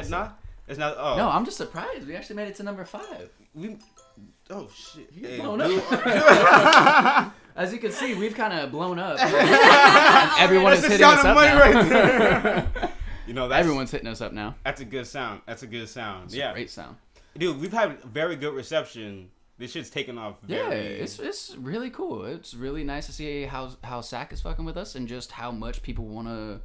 said not? It's not. Oh No, I'm just surprised. We actually made it to number five. we. Oh shit! You Hey, blown dude. up. As you can see, we've kind of blown up. And everyone is That's the hitting sound us of up money now. right there. you know that's Everyone's hitting us up now. that's a good sound. That's a good sound. It's a yeah, great sound. dude, we've had very good reception. This shit's taken off. Yeah, it's it's really cool. It's really nice to see how how Sac is fucking with us and just how much people want to.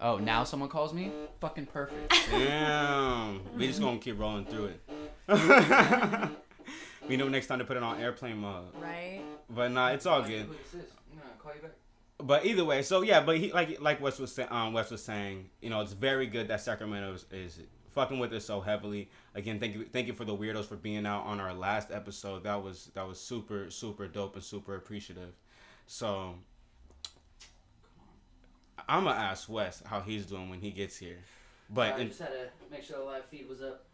Oh, now someone calls me. Fucking perfect. Damn. we just gonna keep rolling through it. we know next time to put it on airplane mode. Right? But nah, it's all good. I'm call you back. But either way, so yeah, but he like like Wes was saying, um, Wes was saying, you know, it's very good that Sacramento is, is fucking with us so heavily. Again, thank you, thank you for the weirdos for being out on our last episode. That was that was super super dope and super appreciative. So I'm gonna ask Wes how he's doing when he gets here. But I in- just had to make sure the live feed was up.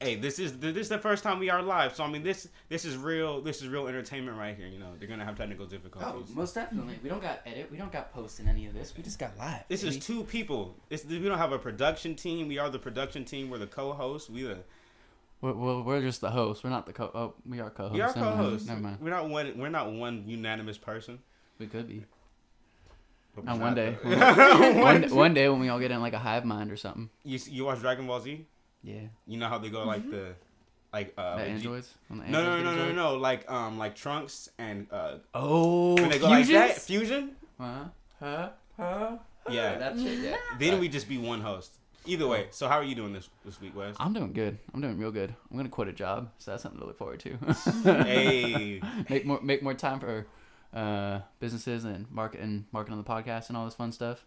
hey, this is this is the first time we are live, so I mean this this is real this is real entertainment right here. You know, they're gonna have technical difficulties. Oh, difficulties. most definitely. We don't got edit. We don't got post in any of this. We just got live. This is two people. This we don't have a production team. We are the production team. We're the co-hosts. We the We're, we're, we're just the hosts. We're not the co. Oh, we are co-hosts. we are co-hosts. Never mind. We're not one. We're not one unanimous person. We could be. But And one not, day, though. one, one day when we all get in like a hive mind or something. you you watch Dragon Ball Z? Yeah. You know how they go like the like uh The Vegeta- androids. When the No no androids no get no no absorbed? no like um like Trunks and uh Oh, when they go like that fusion. Huh? Huh? Huh? Yeah. That shit. Yeah. Then we just be one host. Either way, so how are you doing this this week, Wes? I'm doing good. I'm doing real good. I'm gonna quit a job, so that's something to look forward to. Hey. make more make more time for uh, businesses and market and marketing on the podcast and all this fun stuff.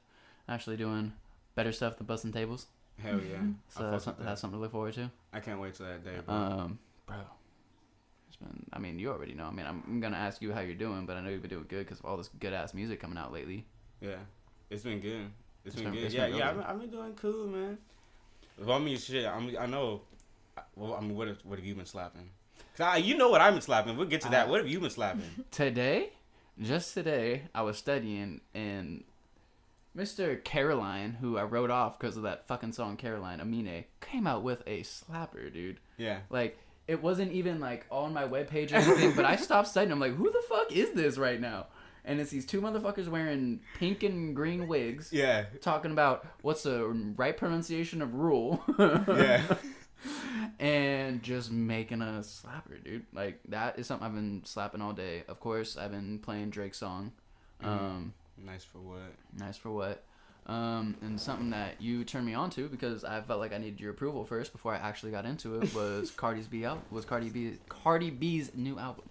Actually doing better stuff than busting tables. Hell yeah! So that's, something, that. that's something to look forward to. I can't wait till that day, bro. Um, bro, it's been. I mean, you already know. I mean, I'm, I'm gonna ask you how you're doing, but I know you've been doing good because of all this good ass music coming out lately. Yeah, it's been good. It's it's been, been- good. it's yeah, been yeah. I've been, I've been doing cool, man. Well, I mean, shit. I mean, I know. Well, I mean, what have, what have you been slapping? 'Cause I, you know what I've been slapping. We'll get to that. Uh, what have you been slapping? Today, just today, I was studying and Mr. Caroline, who I wrote off because of that fucking song Caroline Amine, came out with a slapper, dude. Yeah. Like it wasn't even like on my webpage or anything, but I stopped studying. I'm like, who the fuck is this right now? And it's these two motherfuckers wearing pink and green wigs Yeah. talking about what's the right pronunciation of rule. Yeah. and just making a slapper, dude. Like that is something I've been slapping all day. Of course, I've been playing Drake's song. Um, nice for what? nice for what? Um, and something that you turned me on to because I felt like I needed your approval first before I actually got into it was Cardi's B out was Cardi B Cardi B's new album.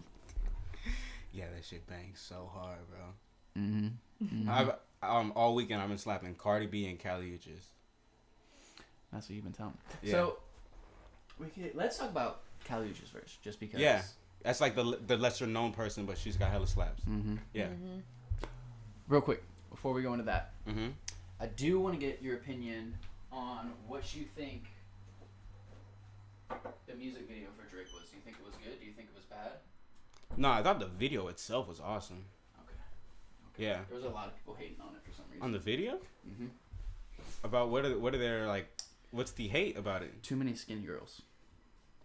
Yeah, that shit bangs so hard, bro. Mm-hmm. I've um all weekend I've been slapping Cardi B and Kali Uchis. That's what you've been telling me. Yeah. So we could, let's talk about Uchis first, just because. Yeah. That's like the the lesser known person, but she's got hella slaps. Mm-hmm. Yeah. Real quick before we go into that, Mm-hmm. I do want to get your opinion on what you think the music video for Drake was. Do you think it was good? Do you think it was bad? No, I thought the video itself was awesome. Okay. Yeah. There was a lot of people hating on it for some reason. On the video hmm about what are what are their like? What's the hate about it? Too many skinny girls.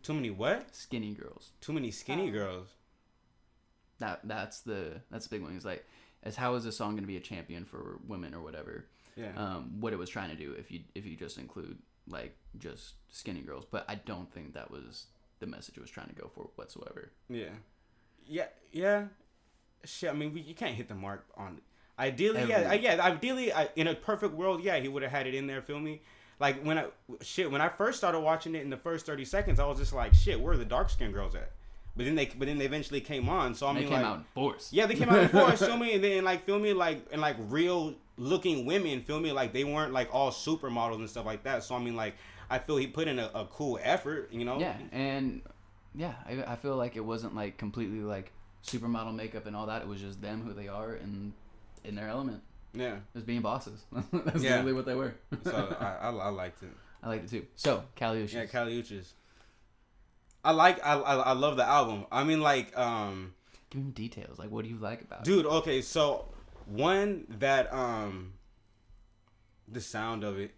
Too many what? Skinny girls. Too many skinny Oh. girls. That that's the that's the big one. It's like, as how is this song going to be a champion for women or whatever? Yeah. Um, what it was trying to do if you if you just include like just skinny girls, but I don't think that was the message it was trying to go for whatsoever. yeah. Yeah. Yeah. Shit. I mean, we, you can't hit the mark on. Ideally, yeah, Every- I- yeah. Ideally, I, in a perfect world, yeah, he would have had it in there. Feel me? Like when I shit when I first started watching it in the first thirty seconds, I was just like, shit, where are the dark skinned girls at? But then they but then they eventually came on. So I And they mean, came like, out in force. Yeah, they came out in force, feel me, and then like feel me, like and like real looking women, feel me, like they weren't like all supermodels and stuff like that. So I mean, like I feel he put in a, a cool effort, you know. Yeah, and yeah, I, I feel like it wasn't like completely like supermodel makeup and all that. It was just them who they are and in their element, Yeah. just being bosses. That's Yeah. literally what they were. So I, I, I liked it. I liked it too. So Kali Uchis. Yeah, Kali Uchis. I like I, I I love the album. I mean, like um, Give me details. Like, what do you like about it? dude. Okay, so one that um the sound of it.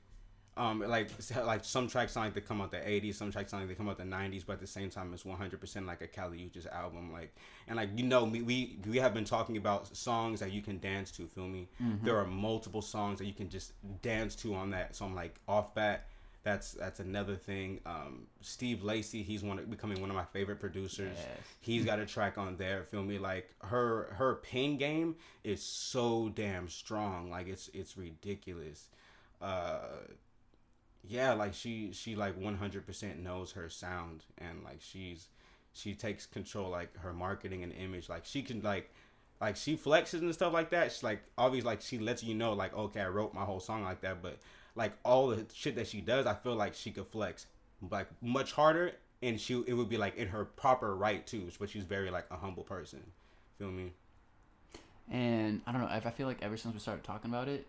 Um, like like some tracks sound like they come out the '80s, some tracks sound like they come out the '90s, but at the same time, it's 100% like a Kali Uchis album. Like, and like you know, we we, we have been talking about songs that you can dance to. Feel me? There are multiple songs that you can just dance to on that. So I'm like off bat. That's that's another thing. Um, Steve Lacy, he's one of, becoming one of my favorite producers. Yes. He's got a track on there. Feel me? Like her her pain game is so damn strong. Like it's it's ridiculous. Uh, yeah, like she she like one hundred percent knows her sound and like she's she takes control like her marketing and image. Like she can like like she flexes and stuff like that. She's like obviously like she lets you know like okay I wrote my whole song like that, but like all the shit that she does, I feel like she could flex like much harder and she it would be like in her proper right too. But she's very like a humble person. Feel me? And I don't know. I feel like ever since we started talking about it,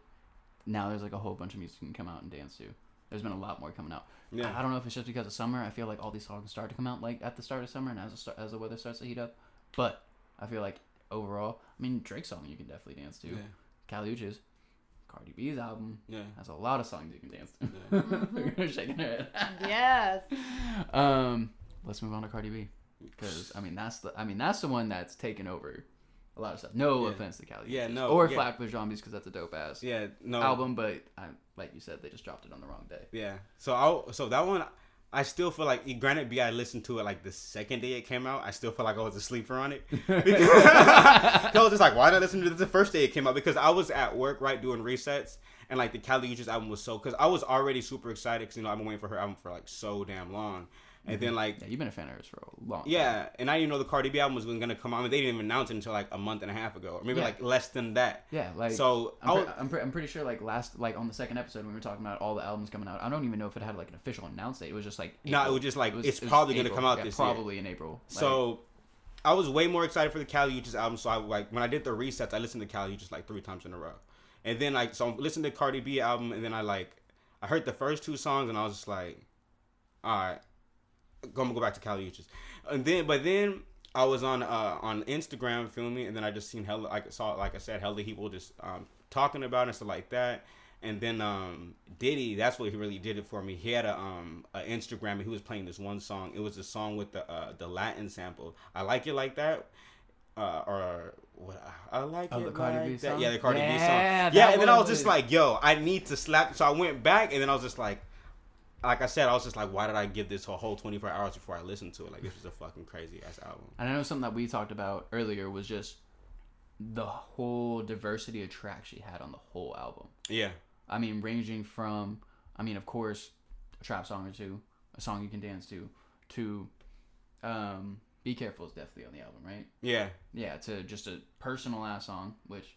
now there's like a whole bunch of music you can come out and dance to. There's been a lot more coming out. Yeah. I, I don't know if it's just because of summer. I feel like all these songs start to come out like at the start of summer and as the start, as the weather starts to heat up. But I feel like overall, I mean Drake's song you can definitely dance to. Yeah. Kali Uchis, Cardi B's album Yeah. has a lot of songs you can dance to. Yeah. You're shaking her head. Yes. Um, let's move on to Cardi B because I mean that's the I mean that's the one that's taken over a lot of stuff. No Yeah. offense to Kali. Yeah, no, Or yeah. Flatbush Zombies because that's a dope ass Yeah. No. album, but I, like you said, they just dropped it on the wrong day. Yeah. So I so that one I still feel like granted B I listened to it like the second day it came out. I still feel like I was a sleeper on it. Because I was just like, why did I listen to this the first day it came out? Because I was at work right doing resets and like the Kali Uchis album was so because I was already super excited because you know I've been waiting for her album for like so damn long. And then mm-hmm. like Yeah, you've been a fan of hers for a long. time. yeah, and I didn't know the Cardi B album was gonna come out. I mean, they didn't even announce it until like a month and a half ago, or maybe Yeah. like less than that. Yeah, like So I'm, pre- I'm, pre- I'm pretty sure like last like on the second episode when we were talking about all the albums coming out, I don't even know if it had like an official announce date. It was just like No, it was just like, was- it's was probably gonna April. come out Yeah, this year. probably in April. Like, So I was way more excited for the Kali Uchis album. So I like when I did the resets, I listened to Kali Uchis like three times in a row, and then like so I listened to Cardi B album, and then I like I heard the first two songs, and I was just like, all right, I'm gonna go back to Kali Uchis, and then but then. I was on uh, on Instagram filming, and then I just seen hella like saw like I said hella people just um, talking about it and stuff like that. And then um, Diddy, that's what he really did it for me. He had a um a Instagram and he was playing this one song. It was a song with the uh, the Latin sample. I like it like that. Uh, or what? I like Oh, it the Cardi like B that. song? Yeah, the Cardi B Yeah, song. Yeah, and then I was just like, yo, I need to slap. So I went back, and then I was just like, like I said, I was just like, why did I give this a whole 24 hours before I listened to it? Like this was a fucking crazy ass album. And I know something that we talked about earlier was just the whole diversity of tracks she had on the whole album. Yeah, I mean, ranging from, I mean, of course, a trap song or two, a song you can dance to, to, um, "Be Careful" is definitely on the album, right? yeah. Yeah, to just a personal ass song, which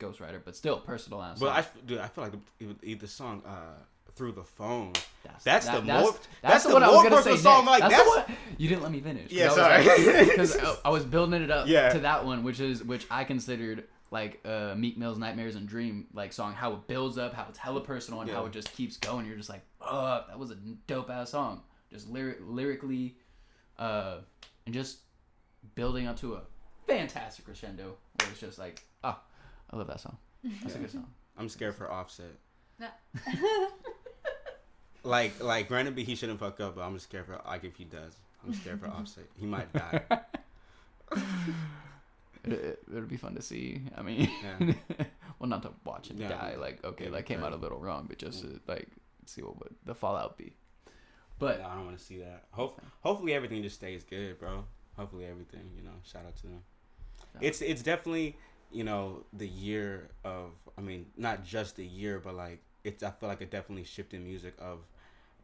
Ghostwriter, but still personal ass. But song. I, dude, I feel like the, the, the song uh, "Through the Phone." That's, That's that- the that's, more- That's, that's the the one I was gonna say song, like, that's, that's- the one you didn't let me finish. Yeah, sorry. Because I, I was building it up Yeah. to that one, which is which I considered like uh, Meek Mill's "Nightmares and Dream" like song. How it builds up, how it's hella personal, and how it just keeps going. You're just like, fuck, that was a dope ass song. Just lyric, lyrically, uh, and just building up to a fantastic crescendo where it's just like, ah, I love that song. That's a good song. I'm scared for Offset. No. Like, like, granted, he shouldn't fuck up, but I'm scared for like if he does, I'm scared for Offset. He might die. It, it, it'll be fun to see. I mean, Yeah. well, not to watch him Yeah, die. Like, okay, yeah, that came out a little wrong, but just to like see what would the fallout be. But I don't want to see that. Hope, hopefully, everything just stays good, bro. Hopefully, everything. You know, shout out to them. Yeah. It's it's definitely you know the year of. I mean, not just the year, but like it's. I feel like it definitely shifted music of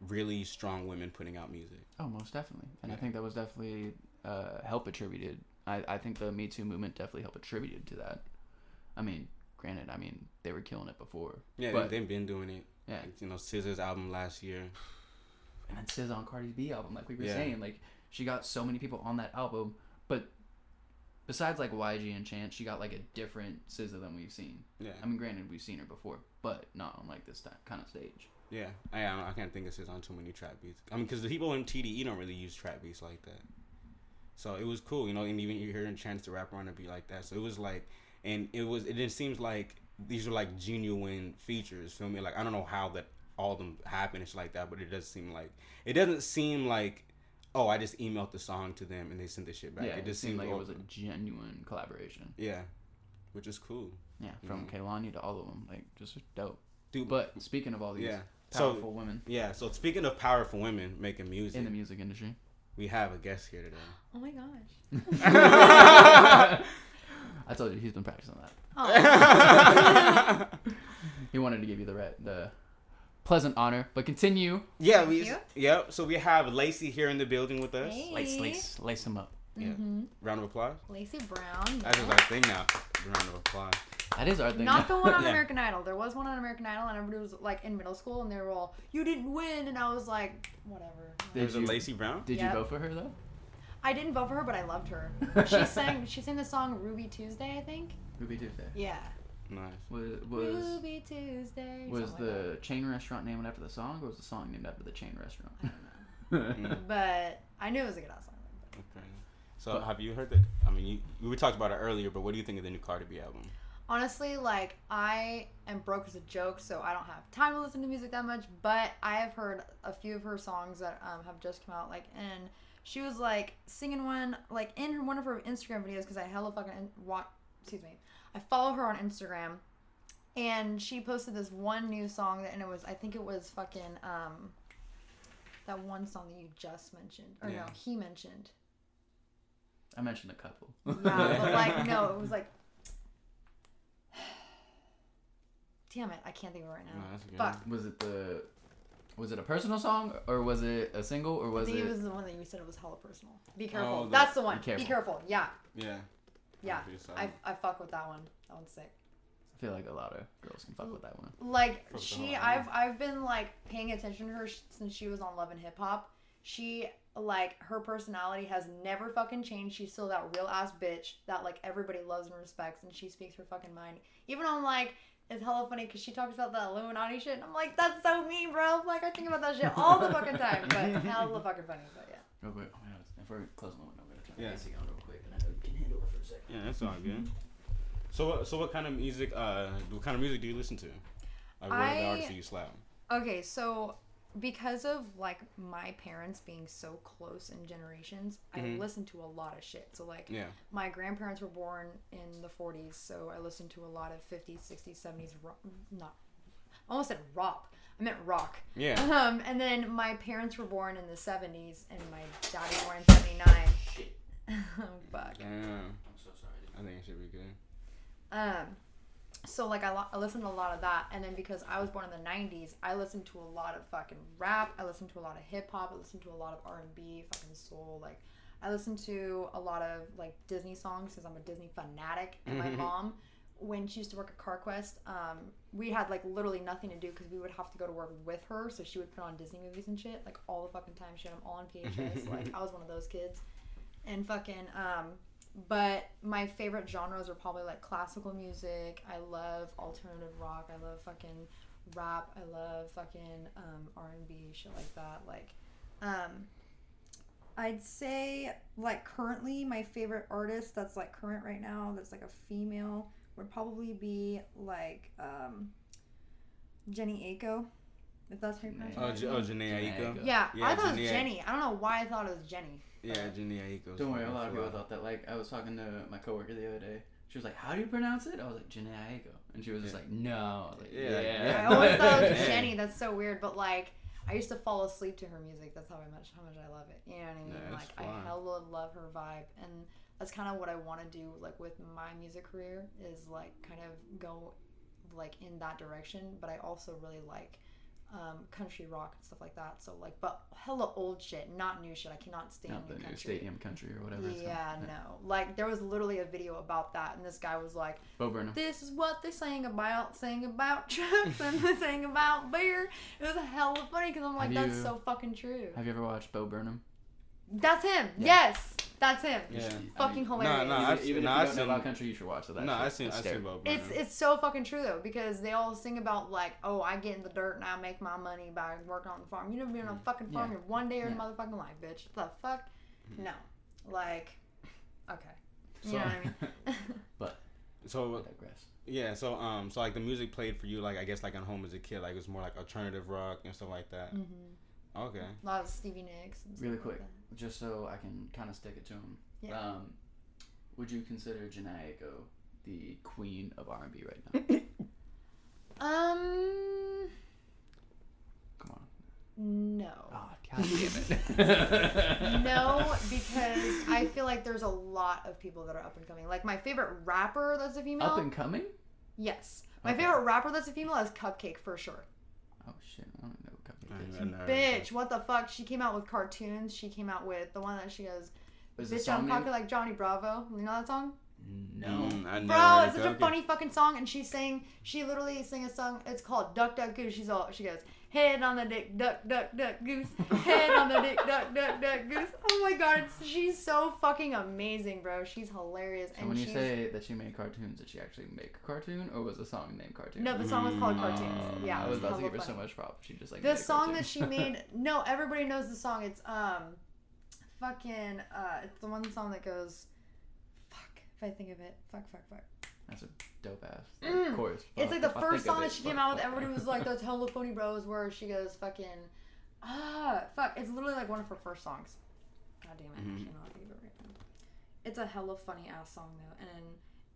really strong women putting out music. oh, most definitely, and I think that was definitely uh, help attributed. I I think the Me Too movement definitely helped attributed to that. I mean, granted, I mean they were killing it before. Yeah, But- they, they've been doing it. Yeah, Like, you know, SZA's album last year. And then SZA on Cardi's B album, like we were Yeah. saying, like she got so many people on that album, but besides like YG and Chance, she got like a different SZA than we've seen. Yeah, I mean, granted, we've seen her before, but not on like this ti- kind of stage. yeah. I I, I can't think of SZA on too many trap beats. I mean, because the people in TDE don't really use trap beats like that. So it was cool, you know, and even you hearing Chance the rapper on a beat like that. So it was like, and it was, it just seems like these are like genuine features. Feel me? Like I don't know how that all of them happen and shit like that, but it doesn't seem like it doesn't seem like oh I just emailed the song to them and they sent the shit back. yeah, it it just seemed like it was a genuine collaboration. yeah, which is cool, Yeah, from Mhm. Kehlani to all of them, like just dope. dude. But speaking of all these yeah. So powerful women yeah. So speaking of powerful women making music, in the music industry, we have a guest here today. Oh my gosh. I told you he's been practicing that. Oh. He wanted to give you the re- the pleasant honor, but continue. Yeah, we you. yep. So we have Lacey here in the building with us. Hey. Lace, lace, lace him up. Yeah. hmm Round of applause. Lacey Brown. That is yeah. our thing now. Round of applause. That is our thing. Not the one on Yeah. American Idol. There was one on American Idol, and everybody was like in middle school, and they were all, "You didn't win," and I was like, "Whatever." Did There's a Lacey Brown. Did Yep. you vote for her though? I didn't vote for her, but I loved her. She sang. She sang the song "Ruby Tuesday," I think. Ruby Tuesday. Yeah. Nice. Was was Ruby Tuesday. was something like the chain restaurant named after the song, or was the song named after the chain restaurant? I don't know. Mm. But I knew it was a good ass song. Okay. So But- have you heard that? I mean, you, we talked about it earlier, but what do you think of the new Cardi B album? Honestly, like I am broke as a joke, so I don't have time to listen to music that much. But I have heard a few of her songs that um, have just come out. Like, and she was like singing one, like in her, one of her Instagram videos, because I hella fucking in, watch. Excuse me, I follow her on Instagram, and she posted this one new song that, and it was I think it was fucking um, that one song that you just mentioned, or Yeah. no, he mentioned. I mentioned a couple. Yeah, but like no, it was like. Damn it! I can't think of it right now. No, that's good. Fuck. Was it the was it a personal song or was it a single or I was think it? it was the one that you said it was hella personal. Be careful. Oh, the- That's the one. Be Be careful. careful. Yeah, Yeah. Yeah. I I fuck with that one. That one's sick. I feel like a lot of girls can fuck with that one. Like Fuck the she, whole I've I've been like paying attention to her sh- since she was on Love and Hip Hop. She like her personality has never fucking changed. She's still that real ass bitch that like everybody loves and respects, and she speaks her fucking mind. Even on like. It's hella funny because she talks about the Illuminati shit, and I'm like, that's so me, bro. Like, I think about that shit all the fucking time, but hella fucking funny, but yeah. Real quick, oh my God, if we're closing the window, I'm gonna turn Yeah. the AC on real quick, and I can handle it for a second. Yeah, that's all good. So, what- so what kind of music? Uh, what kind of music do you listen to? Like, what the I- artists you slap? Okay, so because of like my parents being so close in generations, Mhm. I listen to a lot of shit. So like Yeah. my grandparents were born in the 40s, so I listened to a lot of 50s, 60s, 70s rock, not I almost said rock. I meant rock. Yeah. Um, and then my parents were born in the 70s, and my dad was born in 79. Shit. Fuck. Damn. I'm so sorry. Dude. I think it should be good. Um, so like I, lo- I listened to a lot of that, and then because I was born in the '90s, I listened to a lot of fucking rap. I listened to a lot of hip hop. I listened to a lot of R and B, fucking soul. Like I listened to a lot of like Disney songs because I'm a Disney fanatic. And my mom, when she used to work at CarQuest, um, we had like literally nothing to do because we would have to go to work with her. So she would put on Disney movies and shit like all the fucking time. She had them all on VHS. like I was one of those kids, and fucking um, but my favorite genres are probably like classical music. I love alternative rock. I love fucking rap. I love fucking um, R and B shit like that. Like, um, I'd say like currently my favorite artist that's like current right now that's like a female would probably be like um, Jenny Aiko. If that's her Jhené. Oh, name. J- oh Jhené Jhené Aiko. Aiko. yeah, Yeah, I thought it was Jhené- Jenny. I don't know why I thought it was Jenny. Yeah, Jhené Aiko. Don't worry, a lot of people thought that. Like, I was talking to my coworker the other day. She was like, "How do you pronounce it?" I was like, "Jhené Aiko," and she was just Yeah. like, "No." I like, Yeah, yeah. yeah. I always thought it was Jenny. That's so weird, but like I used to fall asleep to her music. That's how much how much I love it. You know what I mean? Yeah, that's like fly. I hella love her vibe, and that's kind of what I want to do. Like with my music career, is like kind of go like in that direction. But I also really like um, country rock and stuff like that. So like, but hella old shit, not new shit. I cannot stand Not the new new country. stadium country or whatever. Yeah, called. no. Like there was literally a video about that, and this guy was like. Bo Burnham. This is what they sang about, sang about trucks, and they sang about beer. It was hella funny because I'm like, Have that's you- so fucking true. Have you ever watched Bo Burnham? That's him. Yeah. Yes, that's him. Yeah. Fucking Nah, hilarious. nah, even I've- even no, if I've you don't know seen- about country, you should watch it. That No, shit. I seen I That's seen terrible. It's it's so fucking true though because they all sing about like, oh, I get in the dirt and I make my money by working on the farm. You never been on a fucking farm Yeah. in one day of your Yeah. motherfucking life, bitch. The fuck? No. Like, okay. You So- know what I mean? I So digress. Yeah, so um, so like the music played for you, like I guess like at home as a kid, like it was more like alternative rock and stuff like that. Mm-hmm. Okay. A lot of Stevie Nicks. And Really stuff like quick. Just so I can kind of stick it to him. Yeah. Um, would you consider Jhené Aiko the queen of R and B right now? Um, Come on. no. Oh, god damn it. no, because I feel like there's a lot of people that are up and coming. Like my favorite rapper that's a female. Up and coming? yes, my Okay. favorite rapper that's a female is CupcakKe for sure. Oh shit! I don't Bitch, what the fuck? She came out with cartoons. She came out with the one that she goes, Is the "Bitch, song I'm name- cocky like Johnny Bravo." You know that song? No. Mm, I Bro, heard it's such a funny fucking song, and she sang. She literally sang a song. It's called "Duck Duck Goose." She's all. She goes, "Head on the dick, duck duck duck goose. Head on the dick, duck duck duck goose." Oh my god, she's so fucking amazing, bro. She's hilarious, So and when you she's. say that she made cartoons, did she actually make a cartoon, or was the song named Cartoon? no, the song was called. Cartoons. Oh, yeah, I it was about to give her so much props. She just like The song that she made. no, everybody knows the song. It's um, fucking uh, it's the one song that goes, fuck. If I think of it, fuck, fuck, fuck. That's a dope ass Mm. of course. It's like the first song that she came out with. Everybody was like, "That's hella funny, bros." Where she goes, "Fucking ah, fuck." It's literally like one of her first songs. God damn it, Mhm. I cannot think of it right now. It's a hella funny ass song though, and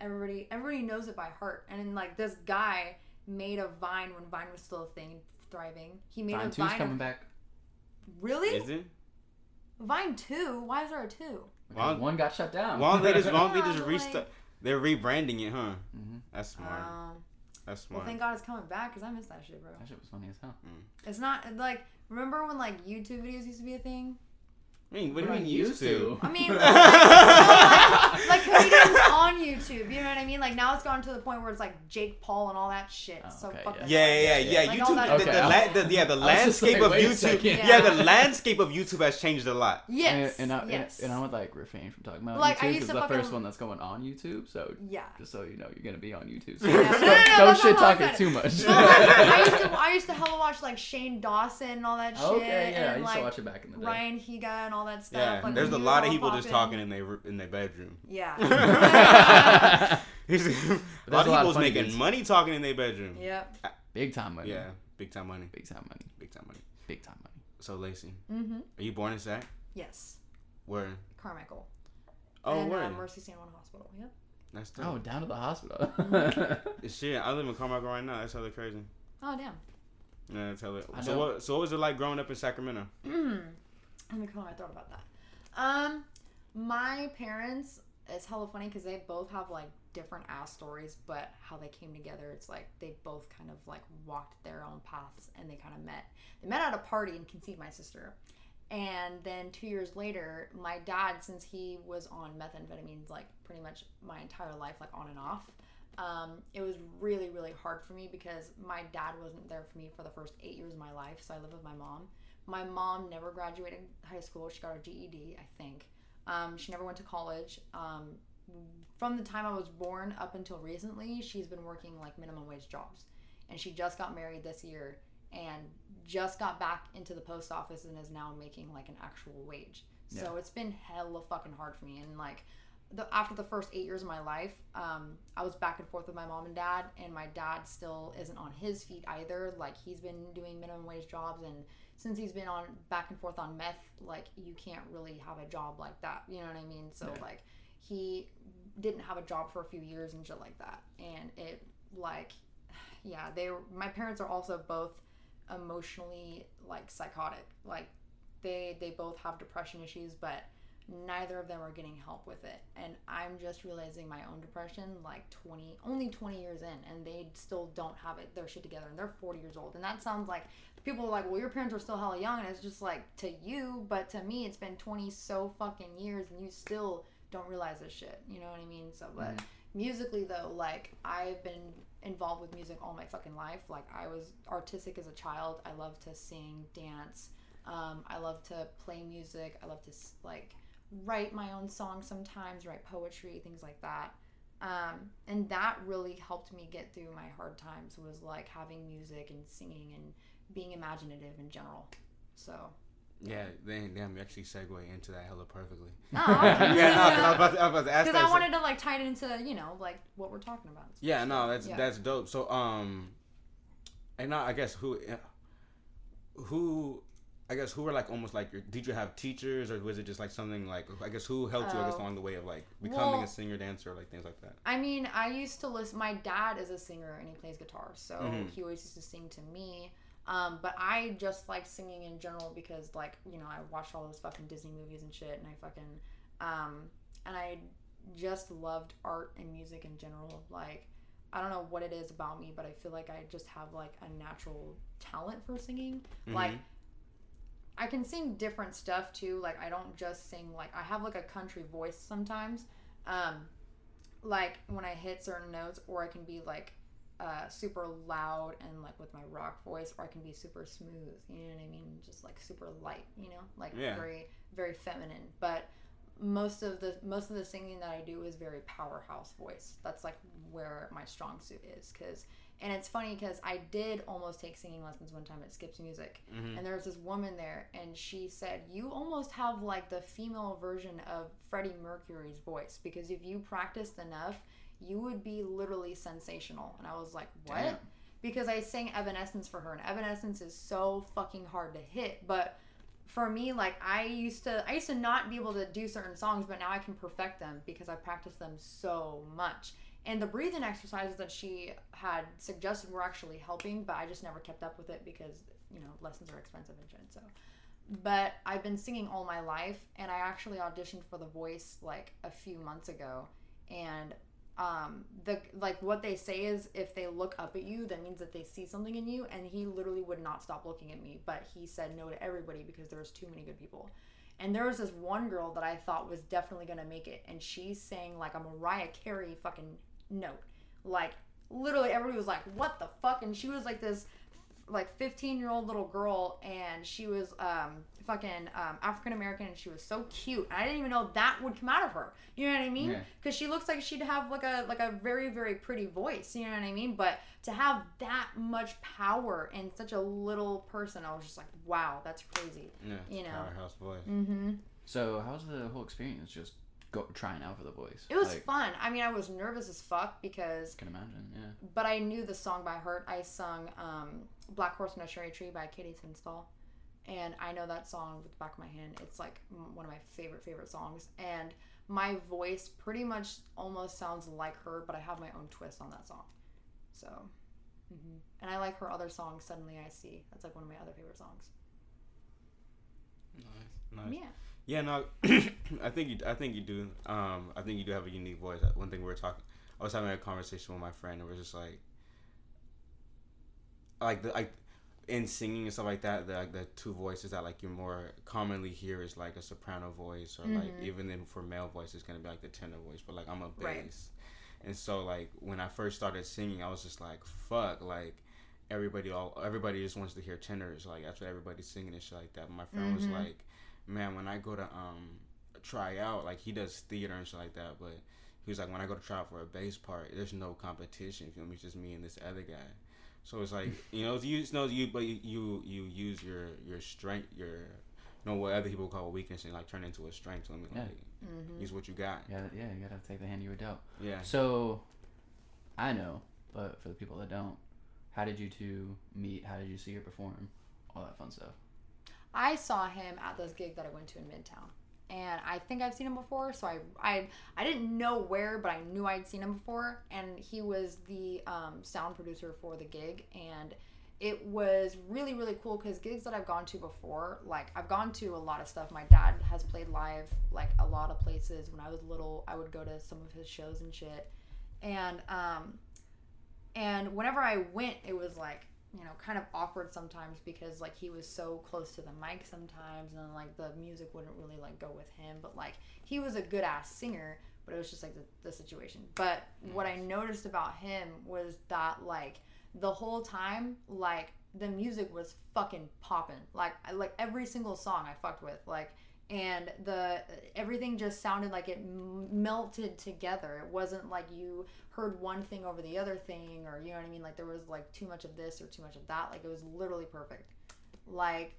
everybody everybody knows it by heart. And then like this guy made a Vine when Vine was still a thing, thriving. He made Vine a 2's Vine. coming Of, back. really? Is it? Vine two? Why is there a two? Because Why- one got shut down. Why don't they just why don't they just but, restart? Like- They're rebranding it, huh? hmm That's smart. Um, That's well, thank God it's coming back because I miss that shit, bro. That shit was funny as hell. It's not like remember when like YouTube videos used to be a thing. I mean, what do you I mean used to? I mean, like, like comedians on YouTube. You know what I mean? Like now it's gone to the point where it's like Jake Paul and all that shit. Oh, so okay, fucking Yeah, yeah, yeah. Like, YouTube, that- the, the, Okay. la- the, yeah, the I was just landscape like, of wait a YouTube. second. Yeah. Yeah. the landscape of YouTube has changed a lot. Yes. And, and, I, yes. and, and I would like refrain from talking about Like, YouTube used because the first one that's going on YouTube. So yeah. just so you know, you're gonna be on YouTube. So Yeah. No, no, no, don't that's don't not shit how talk it too much. No, I used to I used to hella watch like Shane Dawson and all that shit. okay, yeah, I and used like to watch it back in the day. Ryan Higa and all that stuff. Yeah, like, there's a lot of all people just poppin'. talking in their in their bedroom. Yeah. a lot a of lot of people's funny making dudes. money talking in their bedroom. yep. Big time money. Yeah, big time money. Big time money. Big time money. Big time money. So Lacey, Mm-hmm. are you born in Sac? Yes. Where? Carmichael. Oh, and, where? Uh, Mercy San Juan Hospital. Yep. That's Oh, down to the hospital. Shit, I live in Carmichael right now. That's hella crazy. Oh damn. Yeah, tell it. I So what? So what was it like growing up in Sacramento? Mm. Let me clear my throat about that. Um, my parents, it's hella funny because they both have like different ass stories, but how they came together, it's like they both kind of like walked their own paths and they kind of met. They met at a party and conceived my sister. And then two years later, my dad, since he was on methamphetamines like pretty much my entire life, like on and off, um, it was really, really hard for me because my dad wasn't there for me for the first eight years of my life. So I lived with my mom. My mom never graduated high school. She got her GED, I think. Um, she never went to college. Um, from the time I was born up until recently, she's been working like minimum wage jobs. And she just got married this year and just got back into the post office and is now making like an actual wage. So it's been hella fucking hard for me. And like, the, after the first eight years of my life, um, I was back and forth with my mom and dad, and my dad still isn't on his feet either. Like he's been doing minimum wage jobs, and since he's been on back and forth on meth, like you can't really have a job like that. You know what I mean? So Yeah. like he didn't have a job for a few years and shit like that, and it like yeah, they were, my parents are also both emotionally like psychotic. Like they they both have depression issues, but neither of them are getting help with it. And I'm just realizing my own depression like 20 only 20 years in and they still don't have it their shit together and they're 40 years old. And that sounds like people are like, "Well, your parents are still hella young." And it's just like to you, but to me it's been 20 so fucking years and you still don't realize this shit. You know what I mean? So but Mhm. musically though, like I've been involved with music all my fucking life. Like I was artistic as a child. I love to sing, dance. Um, I love to play music. I love to like write my own songs sometimes, write poetry, things like that. Um, and that really helped me get through my hard times was like having music and singing and being imaginative in general. So Yeah, damn, damn, you actually segue into that hella perfectly. Oh, yeah, no, I was about to, I was about to ask Because. I wanted to like tie it into you know like what we're talking about. Yeah, no, that's Yeah. that's dope. So, um, and now I guess who, who, I guess who were like almost like your? Did you have teachers or was it just like something like? I guess who helped you? I guess Oh. along the way of like becoming Well- a singer, dancer, like things like that. I mean, I used to listen. My dad is a singer and he plays guitar, so Mhm. he always used to sing to me. Um, but I just like singing in general because, like, you know, I watched all those fucking Disney movies and shit, and I fucking, um, and I just loved art and music in general. Like, I don't know what it is about me, but I feel like I just have like a natural talent for singing. Like, Mhm. I can sing different stuff too. Like I don't just sing like I have like a country voice sometimes. Um like when I hit certain notes or I can be like uh super loud and like with my rock voice or I can be super smooth, you know what I mean? Just like super light, you know? Like Yeah. very very feminine. But most of the most of the singing that I do is very powerhouse voice. That's like where my strong suit is cuz and it's funny because I did almost take singing lessons one time at Skips Music, Mhm. and there was this woman there, and she said, "You almost have like the female version of Freddie Mercury's voice because if you practiced enough, you would be literally sensational." And I was like, "What?" Damn. Because I sang Evanescence for her, and Evanescence is so fucking hard to hit, but for me like i used to i used to not be able to do certain songs but now i can perfect them because i practiced them so much and the breathing exercises that she had suggested were actually helping but i just never kept up with it because you know lessons are expensive and shit so. But i've been singing all my life and i actually auditioned for the voice like a few months ago. And um the like what they say is if they look up at you that means that they see something in you. And he literally would not stop looking at me but he said no to everybody because there was too many good people. And there was this one girl that i thought was definitely gonna make it and she sang like a mariah carey fucking note. Like literally everybody was like what the fuck? And she was like this like 15 year old little girl and she was um fucking um, african american and she was so cute. I didn't even know that would come out of her. You know what i mean? Yeah. because she looks like she'd have like a like a very very pretty voice. You know what i mean? But to have that much power in such a little person i was just like wow that's crazy. Yeah, you know. powerhouse voice. mm-hmm. So how was the whole experience? Just go trying out for the voice. it was like, fun i mean i was nervous as fuck because Can imagine. Yeah. but I knew the song by heart. I sung um, "Black Horse and a Cherry Tree" by KT Tunstall, and I know that song with the back of my hand. It's like one of my favorite favorite songs, and my voice pretty much almost sounds like her, but I have my own twist on that song. So, hmm and I like her other song, "Suddenly I See." That's like one of my other favorite songs. Nice, nice. Yeah. Yeah, no, I think you. I think you do. Um, I think you do have a unique voice. One thing we were talking, I was having a conversation with my friend, and we are just like, like the like, in singing and stuff like that. The like the two voices that like you more commonly hear is like a soprano voice, or like Mhm. even then for male voice, it's gonna be like the tenor voice. But like I'm a bass, Right. and so like when I first started singing, I was just like, fuck, like. Everybody, all everybody just wants to hear tenors. Like that's what everybody's singing and shit like that. But my friend was Mhm. like, man, when I go to um try out, like he does theater and shit like that, but he was like, when I go to try out for a bass part, there's no competition. You feel me? It's just me and this other guy. So it's like you know, you know, you but you you, you use your your strength, your you know what other people call a weakness, and like turn into a strength. So I mean, Yeah. like hmm use what you got. Yeah. Yeah. You gotta take the hand you were dealt. Yeah. So, I know, but for the people that don't, how did you two meet? How did you see her perform? All that fun stuff. I saw him at this gig that I went to in Midtown. And I think I've seen him before, so I, I I didn't know where, but I knew I'd seen him before. And he was the um, sound producer for the gig, and it was really really cool because gigs that I've gone to before, like I've gone to a lot of stuff. My dad has played live like a lot of places. When I was little, I would go to some of his shows and shit. And um, and whenever I went, it was like you know kind of awkward sometimes because like he was so close to the mic sometimes and like the music wouldn't really like go with him. But like he was a good ass singer but it was just like the, the situation. But what i noticed about him was that like the whole time like the music was fucking popping like I, like every single song i fucked with like and the everything just sounded like it m- melted together. It wasn't like you heard one thing over the other thing or you know what i mean? Like there was like too much of this or too much of that. Like it was literally perfect. Like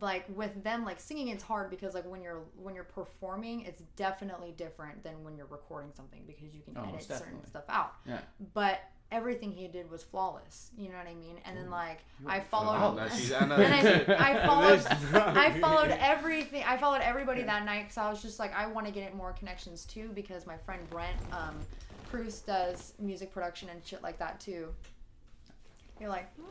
like with them like singing it's hard because like when you're when you're performing it's definitely different than when you're recording something because you can Oh, edit most certain stuff out. Yeah. but everything he did was flawless you know what i mean and then like i followed that she's- I know. and I, I followed I followed everything. I followed everybody that night because I was just like, I want to get more connections too because my friend Brent um, Cruz does music production and shit like that too. You're like, hmm?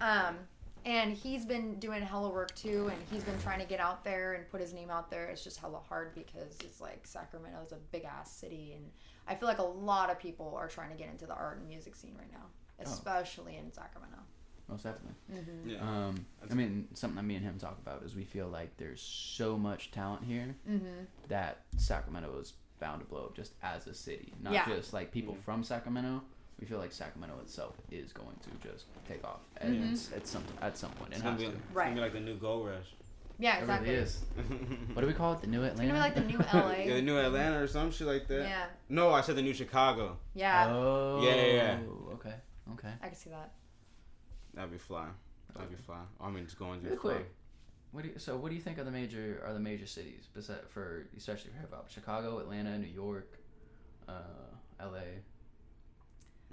um, and he's been doing hella work too, and he's been trying to get out there and put his name out there. It's just hella hard because it's like Sacramento's a big ass city, and I feel like a lot of people are trying to get into the art and music scene right now, especially in Sacramento. Most definitely. Yeah. Um, I mean, something that me and him talk about is we feel like there's so much talent here Mm-hmm. that Sacramento is bound to blow up just as a city, not Yeah. just like people Mm-hmm. from Sacramento. We feel like Sacramento itself is going to just take off at, Mhm. at some at some point. It's It gonna, be, to. it's Right. gonna be like the new gold rush. Yeah, It exactly. really is. What do we call it? The new It's Atlanta. gonna be like the new LA. yeah, the new Atlanta or some shit like that. Yeah, No, I said the new Chicago. yeah, Oh. Yeah, yeah, yeah. Okay. Okay. I can see that. That'd be fly. That'd be fly. I mean, just going to Real be fly. quick. What do you, so what do you think are the major are the major cities besides for especially for hip hop? Chicago, Atlanta, New York, uh, L.A.,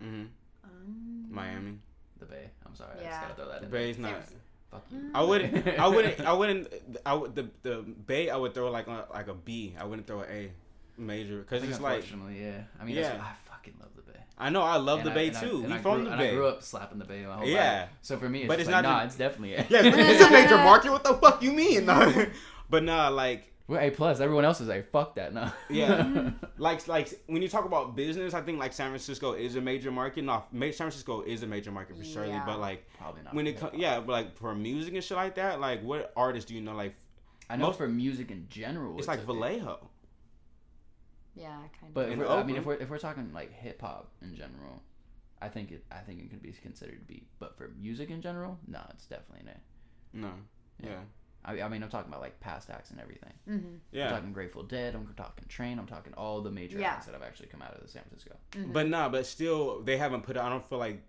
Mm-hmm. Um, Miami. the Bay. I'm sorry, I just gotta throw that in The in. Bay's San not. Francisco. Fuck you. I wouldn't. I wouldn't. I wouldn't. I would the the Bay. I would throw like a, like a B. I wouldn't throw an A major because it's like yeah. I mean, Yeah. that's, I fucking love the Bay. I know I love And the I- Bay and I- too. we I from grew, the and Bay. I grew up slapping the Bay my whole life. Yeah. So for me, it's But just it's like, not nah, the- it's definitely A. Yeah, it's a major market. What the fuck you mean? but nah, like We're A plus. Everyone else is A. Fuck that. No. Yeah. like like when you talk about business, I think like San Francisco is a major market. No, Ma- San Francisco is a major market for surely. Yeah. But like Probably not. when it comes, yeah, but like for music and shit like that, like what artists do you know? Like I know most- for music in general, it's like a big- Vallejo. Yeah, kind of. But if we're, I mean, if we're if we're talking like hip hop in general, I think it I think it could be considered B. But for music in general, no, it's definitely an A. No. Yeah. I, I mean, I'm talking about like past acts and everything. hmm I'm talking Grateful Dead. I'm talking Train. I'm talking all the major Yeah. acts that have actually come out of the San Francisco. But nah, but still, they haven't put. I don't feel like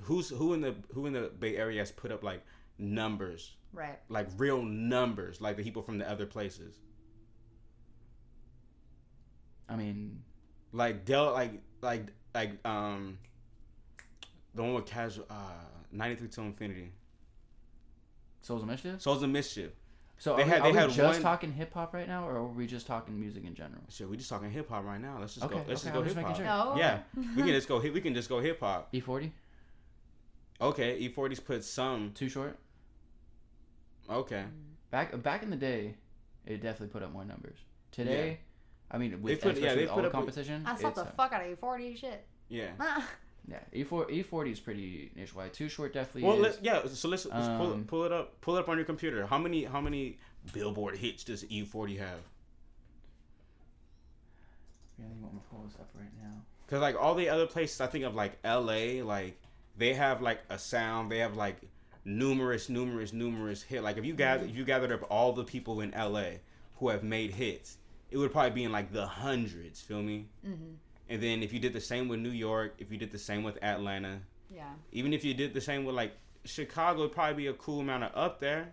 who's who in the who in the Bay Area has put up like numbers, Right. like real numbers, like the people from the other places. I mean, like Del, like like like um, the one with casual uh, ninety three to infinity, Souls of Mischief. Souls of Mischief. So They are, had- we, they are we just one- talking hip hop right now, or are we just talking music in general? Shit, we just talking hip hop right now. Let's just Okay, go. Let's okay, just go hip hop. sure. No. Yeah, we can just go. hip- We can just go hip hop. E40, Okay, E40's put some. Too Short. Okay, Back back in the day, it definitely put up more numbers. Today, I mean, with, put- especially yeah, they with all put the up- competition, I slapped the it's, fuck out of you. Forty shit. yeah. Yeah, E four E forty is pretty niche wide. Too short definitely Well, is. let, yeah. So let's, let's pull, Um, it, pull it up. Pull it up on your computer. How many how many Billboard hits does E40 have? Yeah, you want to pull this up right now? Cause like all the other places, I think of like L.A. Like they have like a sound. They have like numerous, numerous, numerous hit. Like if you gather, if you gathered up all the people in L.A. who have made hits, it would probably be in like the hundreds. Feel me? Mm-hmm. And then if you did the same with New York, if you did the same with Atlanta, Yeah. even if you did the same with like Chicago, it'd probably be a cool amount of up there.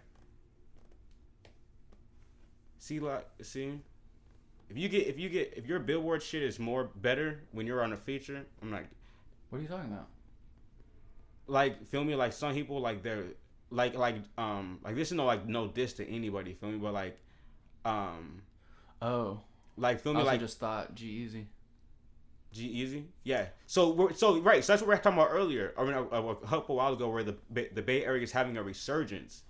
See, like, see, if you get, if you get, if your Billboard shit is more better when you're on a feature, I'm like, What are you talking about? like, feel me? Like some people, like they're, like, like, um, like this is no like no diss to anybody, feel me? But like, um, Oh, like feel I me? also Like just thought G-Eazy. G-Eazy, yeah. So we're so right. So that's what we were talking about earlier. I mean, a, a, a couple while ago, where the Bay- the Bay Area is having a resurgence.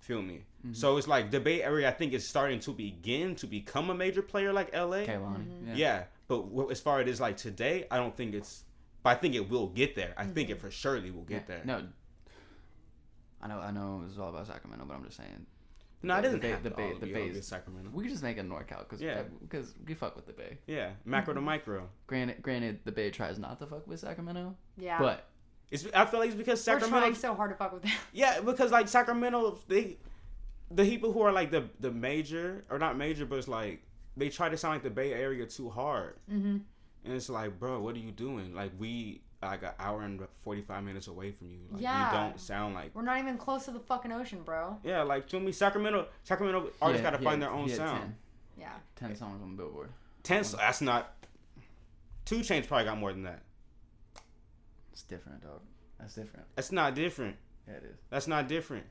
Feel me? Mm-hmm. So it's like the Bay Area. I think is starting to begin to become a major player like LA. Kehlani. Yeah. Yeah. but w- as far as it is like today, I don't think it's. But I think it will get there. I think it for surely will get Yeah. there. No. I know. I know. This is all about Sacramento, but I'm just saying no, it the doesn't Bay- have the to Bay- all the be Bay's- all good Sacramento. we could just make a NorCal because Yeah. because we fuck with the Bay. Yeah, macro to micro. Granted, granted, the Bay tries not to fuck with Sacramento, Yeah. but It's. I feel like it's because we're Sacramento. trying so hard to fuck with them. Yeah, because like Sacramento, they, the people who are like the the major or not major, but it's like they try to sound like the Bay Area too hard, Mm-hmm. and it's like, bro, what are you doing? Like we like an hour and forty five minutes away from you. Like, Yeah. You don't sound like. We're not even close to the fucking ocean, bro. Yeah, like to me, Sacramento, Sacramento artists Yeah, got to he find their own he had sound. 10, Yeah. 10 songs on Billboard. Ten. That's not. 2 Chainz probably got more than that. It's different, dog. That's different. That's not different. Yeah, it is. That's not different.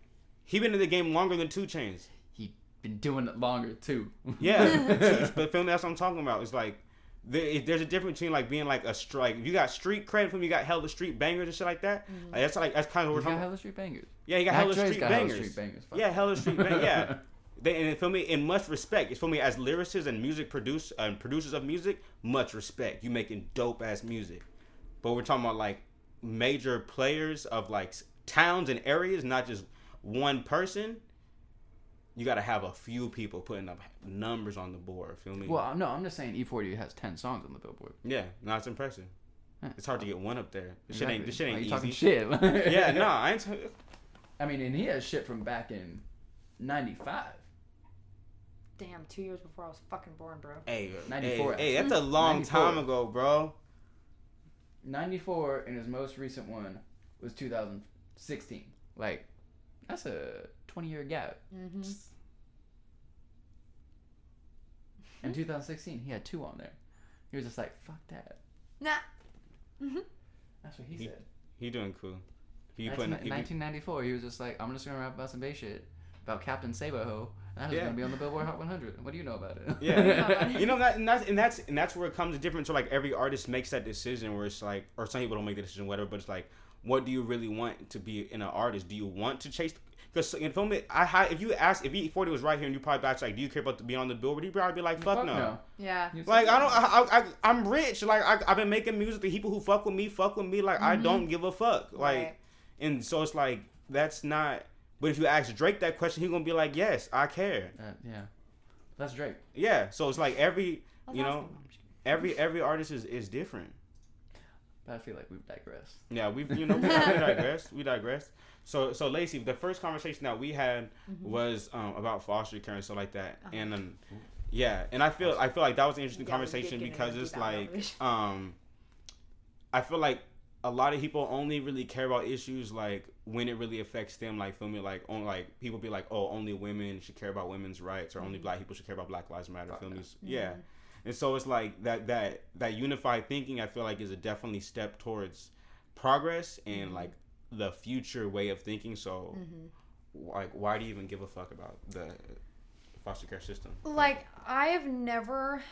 He been in the game longer than 2 Chainz. He been doing it longer too. Yeah, but film that's what I'm talking about. It's like there, there's a difference between like being like a strike. If you got street credit from you got hella street bangers and shit like that. Mm-hmm. Like, that's like that's kind of what He we're got talking. hella street bangers. Yeah, he got hella Dre's street got hella bangers. street bangers. Fuck. Yeah, hella street bangers. Yeah. They, and for me, in much respect, it's for me as lyricists and music produce and producers of music, much respect. You making dope ass music, but we're talking about like major players of like towns and areas, not just one person. You got to have a few people putting up numbers on the board. Feel me? Well, no, I'm just saying E-40 has 10 songs on the Billboard. yeah, no, it's impressive. Yeah. It's hard to get one up there. This shit ain't. This shit Why ain't you talking easy. shit? Yeah, no, I ain't. T- I mean, and he has shit from back in '95. Damn, two years before I was fucking born, bro. hey, 94, hey, hey, that's a long 94. time ago, bro. '94, and his most recent one was 2016. Like, that's a 20 year gap. Mm-hmm. In 2016, he had two on there. He was just like, "Fuck that." Nah. That's what he, He- said. He doing cool. He 19- putting. He be, 1994, he was just like, "I'm just gonna rap about some bass shit about Captain Save-a-Hoe. That is Yeah. gonna be on the Billboard Hot 100. What do you know about it?" Yeah. you know that, and that's and that's and that's where it comes to different. So like every artist makes that decision where it's like, or some people don't make the decision, whatever. But it's like, what do you really want to be in an artist? Do you want to chase? Because in film, I if you ask if E-40 was right here and you probably asked like, do you care about to be on the billboard? He'd probably be like, fuck, no. Yeah. Like I don't, I, I, I'm rich. Like I, I've been making music. The people who fuck with me, fuck with me. Like I don't give a fuck. Like, Right. and so it's like that's not. But if you ask Drake that question, he's gonna be like, yes, I care. Uh, yeah, that's Drake. Yeah. So it's like every, Let's you ask know, every every artist is is different. But I feel like we've digressed. Yeah, we've you know we, we digress. We digress. So so Lacey, the first conversation that we had was um, about foster care and stuff like that, Uh-huh. and um, yeah, and I feel I feel like that was an interesting Yeah, conversation because it's like um, I feel like a lot of people only really care about issues like when it really affects them. Like feel me, like on like people be like, oh, only women should care about women's rights, or only Mm-hmm. black people should care about Black Lives Matter. Feel me? that. Yeah. And so it's like that that that unified thinking I feel like is a definitely step towards progress and Mm-hmm. like the future way of thinking. So like why do you even give a fuck about the foster care system? like I've never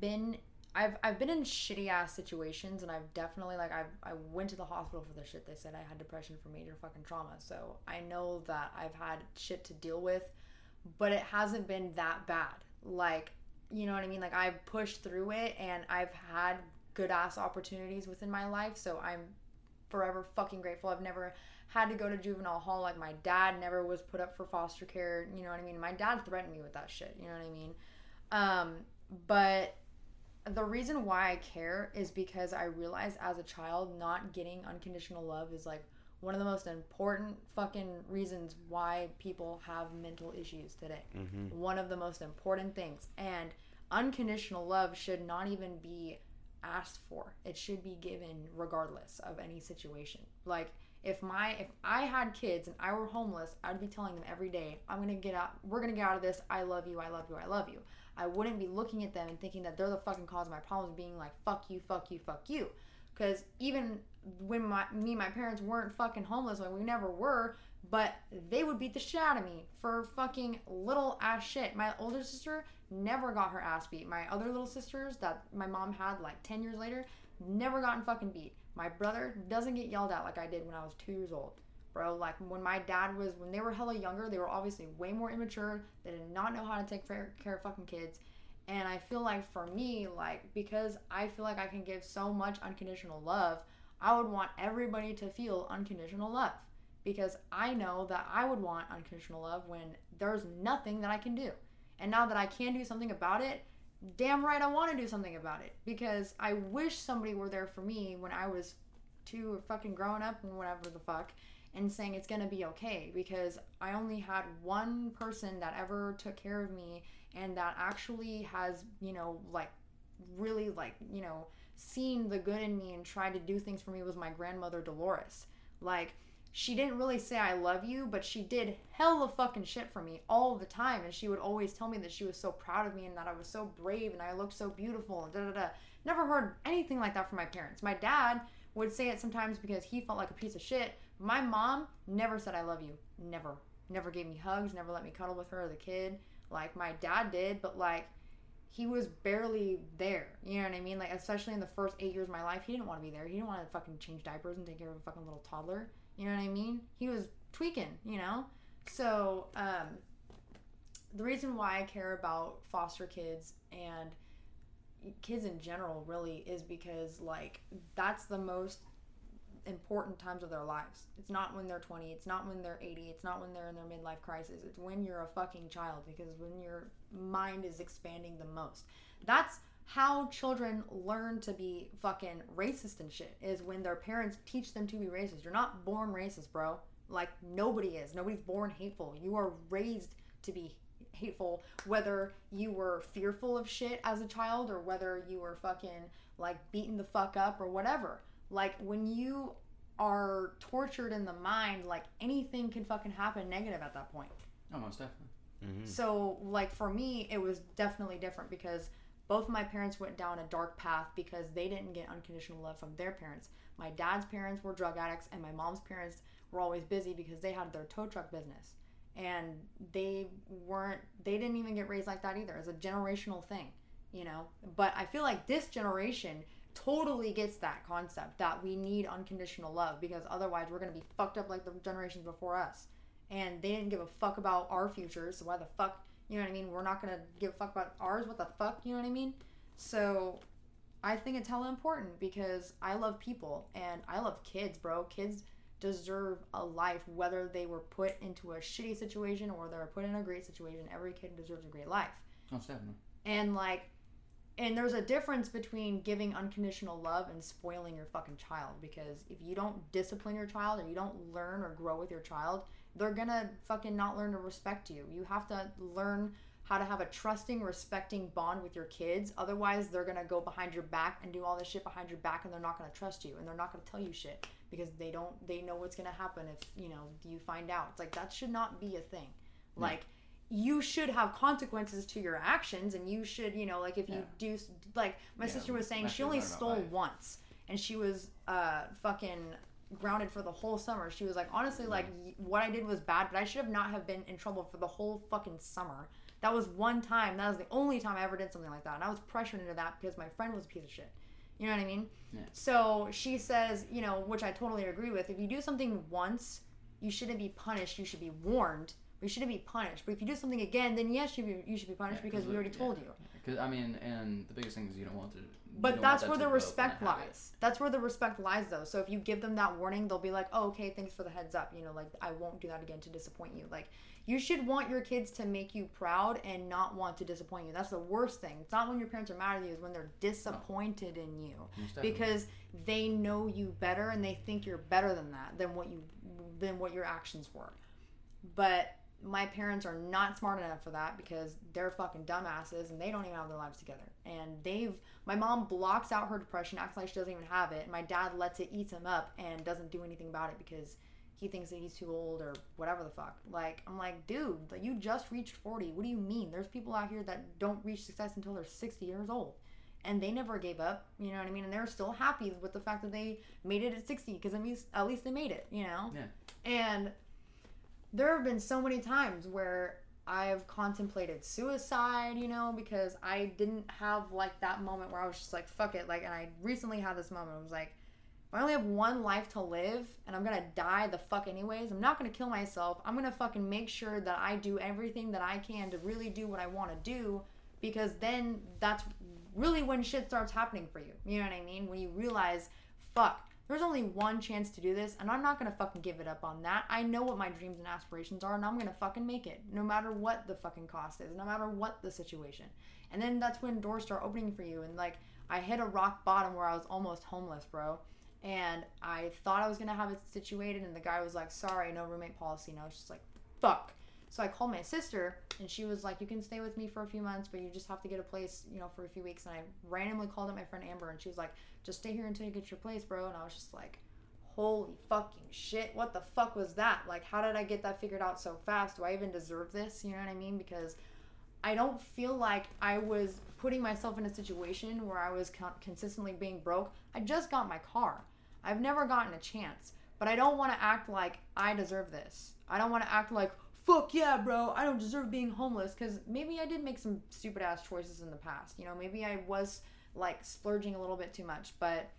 been I've I've been in shitty ass situations and I've definitely like I've I went to the hospital for the shit they said I had depression for major fucking trauma. So I know that I've had shit to deal with, but it hasn't been that bad. Like, you know what I mean? Like I've pushed through it and I've had good ass opportunities within my life, so I'm forever fucking grateful. I've never had to go to juvenile hall like my dad never was put up for foster care, you know what I mean? My dad threatened me with that shit, you know what I mean? Um, but the reason why I care is because I realized as a child not getting unconditional love is like one of the most important fucking reasons why people have mental issues today. Mm-hmm. One of the most important things. And unconditional love should not even be asked for. It should be given regardless of any situation. Like if my if I had kids and I were homeless, I'd be telling them every day, I'm gonna get out we're gonna get out of this. I love you, I love you, I love you. I wouldn't be looking at them and thinking that they're the fucking cause of my problems, being like, fuck you, fuck you, fuck you. Because even when my me and my parents weren't fucking homeless, when we never were, but they would beat the shit out of me for fucking little ass shit. My older sister never got her ass beat. My other little sisters that my mom had like 10 years later never gotten fucking beat. My brother doesn't get yelled at like I did when I was two years old. Bro, like when my dad was, when they were hella younger, they were obviously way more immature. They did not know how to take care of fucking kids. And I feel like for me, like, because I feel like I can give so much unconditional love, I would want everybody to feel unconditional love. Because I know that I would want unconditional love when there's nothing that I can do. And now that I can do something about it, damn right I want to do something about it. Because I wish somebody were there for me when I was two fucking growing up and whatever the fuck and saying it's gonna be okay because I only had one person that ever took care of me and that actually has, you know, like really like you know seen the good in me and tried to do things for me was my grandmother Dolores. Like she didn't really say I love you, but she did hella fucking shit for me all the time. And she would always tell me that she was so proud of me and that I was so brave and I looked so beautiful and da da da. Never heard anything like that from my parents. My dad would say it sometimes because he felt like a piece of shit. My mom never said I love you. Never. Never gave me hugs, never let me cuddle with her as a kid. Like my dad did, but like he was barely there. You know what I mean? Like especially in the first eight years of my life, he didn't want to be there. He didn't want to fucking change diapers and take care of a fucking little toddler. You know what I mean? He was tweaking, you know? So, um, the reason why I care about foster kids and kids in general really is because, like, that's the most important times of their lives. It's not when they're 20, it's not when they're 80, it's not when they're in their midlife crisis. It's when you're a fucking child because when your mind is expanding the most. That's how children learn to be fucking racist and shit is when their parents teach them to be racist. You're not born racist, bro. Like nobody is. Nobody's born hateful. You are raised to be hateful whether you were fearful of shit as a child or whether you were fucking like beaten the fuck up or whatever. Like when you are tortured in the mind, like anything can fucking happen negative at that point. Almost definitely. Mm-hmm. So, like for me, it was definitely different because both of my parents went down a dark path because they didn't get unconditional love from their parents. My dad's parents were drug addicts, and my mom's parents were always busy because they had their tow truck business. And they weren't, they didn't even get raised like that either. It's a generational thing, you know? But I feel like this generation totally gets that concept that we need unconditional love because otherwise we're going to be fucked up like the generations before us. And they didn't give a fuck about our futures, so why the fuck you know what I mean? We're not gonna give a fuck about ours. What the fuck? You know what I mean? So I think it's hella important because I love people and I love kids, bro. Kids deserve a life whether they were put into a shitty situation or they were put in a great situation. Every kid deserves a great life. Most definitely. And like and there's a difference between giving unconditional love and spoiling your fucking child because if you don't discipline your child or you don't learn or grow with your child, they're gonna fucking not learn to respect you. You have to learn how to have a trusting, respecting bond with your kids. Otherwise, they're gonna go behind your back and do all this shit behind your back, and they're not gonna trust you, and they're not gonna tell you shit because they don't. They know what's gonna happen if you know you find out. It's like that should not be a thing. Like you should have consequences to your actions, and you should, you know, like if you do, like my Yeah, sister was saying, she only stole life. once, and she was uh fucking grounded for the whole summer. She was like, honestly, like what I did was bad, but I should have not have been in trouble for the whole fucking summer. That was one time. That was the only time I ever did something like that, and I was pressured into that because my friend was a piece of shit. You know what I mean? Yeah. So she says, you know, which I totally agree with. If you do something once, you shouldn't be punished. You should be warned. But you shouldn't be punished. But if you do something again, then yes, you, be, you should be punished Yeah, because 'cause we already yeah. told you. Because I mean, and the biggest thing is you don't want to. But that's that where the respect lies. That's where the respect lies, though. So if you give them that warning, they'll be like, "Oh, okay, thanks for the heads up." You know, like I won't do that again to disappoint you. Like you should want your kids to make you proud and not want to disappoint you. That's the worst thing. It's not when your parents are mad at you; it's when they're disappointed in you because they know you better and they think you're better than that than what you than what your actions were. But my parents are not smart enough for that because they're fucking dumbasses and they don't even have their lives together. And they've my mom blocks out her depression, acts like she doesn't even have it. And my dad lets it eat him up and doesn't do anything about it because he thinks that he's too old or whatever the fuck. Like I'm like, dude, like, you just reached 40. What do you mean? There's people out here that don't reach success until they're 60 years old. And they never gave up, you know what I mean? And they're still happy with the fact that they made it at 60 because at least, at least they made it, you know? Yeah. And there have been so many times where I've contemplated suicide, you know, because I didn't have like that moment where I was just like, fuck it. Like, and I recently had this moment. I was like, if I only have one life to live and I'm gonna die the fuck anyways, I'm not gonna kill myself. I'm gonna fucking make sure that I do everything that I can to really do what I wanna do because then that's really when shit starts happening for you. You know what I mean? When you realize, fuck, there's only one chance to do this, and I'm not gonna fucking give it up on that. I know what my dreams and aspirations are, and I'm gonna fucking make it, no matter what the fucking cost is, no matter what the situation. And then that's when doors start opening for you, and like I hit a rock bottom where I was almost homeless, bro. And I thought I was gonna have it situated, and the guy was like, "Sorry, no roommate policy." And I was just like, "Fuck." So I called my sister, and she was like, "You can stay with me for a few months, but you just have to get a place, you know, for a few weeks." And I randomly called up my friend Amber, and she was like, "Just stay here until you get your place, bro." And I was just like, "Holy fucking shit! What the fuck was that? Like, how did I get that figured out so fast? Do I even deserve this? You know what I mean? Because I don't feel like I was putting myself in a situation where I was con- consistently being broke. I just got my car. I've never gotten a chance, but I don't want to act like I deserve this. I don't want to act like fuck yeah, bro, I don't deserve being homeless because maybe I did make some stupid ass choices in the past. You know, maybe I was like splurging a little bit too much, but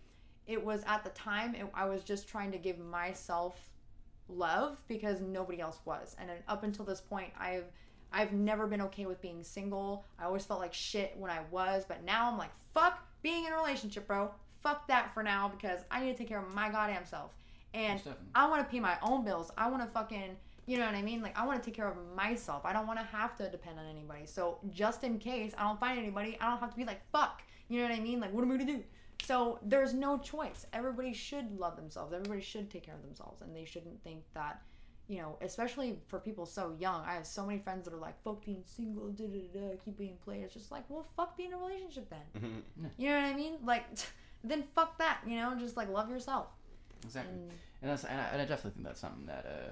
it was at the time it, I was just trying to give myself love because nobody else was. And up until this point, I've I've never been okay with being single. I always felt like shit when I was, but now I'm like fuck being in a relationship, bro. Fuck that for now because I need to take care of my goddamn self. And I want to pay my own bills. I want to fucking, you know what I mean? Like, I want to take care of myself. I don't want to have to depend on anybody. So, just in case I don't find anybody, I don't have to be like, fuck. You know what I mean? Like, what am I going to do? So, there's no choice. Everybody should love themselves. Everybody should take care of themselves. And they shouldn't think that, you know, especially for people so young. I have so many friends that are like, fuck being single, da da da, keep being played. It's just like, well, fuck being in a relationship then. You know what I mean? Like, then fuck that, you know? Just like love yourself. Exactly. And and that's and I, and I definitely think that's something that uh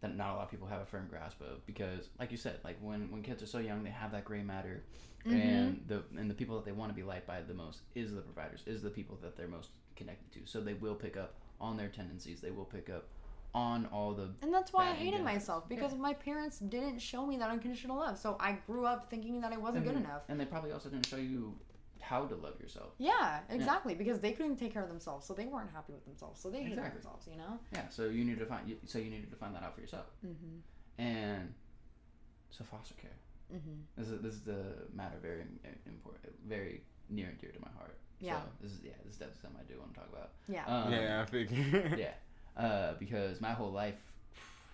that not a lot of people have a firm grasp of because like you said like when when kids are so young they have that gray matter. And mm-hmm. the and the people that they want to be liked by the most is the providers is the people that they're most connected to. So they will pick up on their tendencies. They will pick up on all the And that's why I hated myself because my parents didn't show me that unconditional love. So I grew up thinking that I wasn't good and- enough. and they probably also didn't show you how to love yourself Yeah, exactly. Because they couldn't take care of themselves, so they weren't happy with themselves. So they hated Exactly. themselves, you know. yeah so you need to find you- so you needed to find that out for yourself Mm-hmm. and so foster care Mm-hmm. This is this is the matter very important, very near and dear to my heart. Yeah. So this is yeah, this is definitely something I do want to talk about. Yeah. Um, yeah, I figure. yeah. Uh, because my whole life,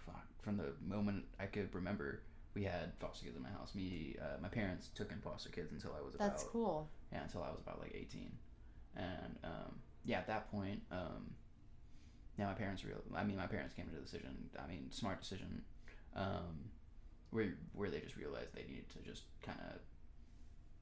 fuck, from the moment I could remember, we had foster kids in my house. Me, uh, my parents took in foster kids until I was about That's cool. yeah, until I was about like 18. And um, yeah, at that point, um, yeah, my parents real. I mean, my parents came to the decision. I mean, smart decision, um, where where they just realized they needed to just kind of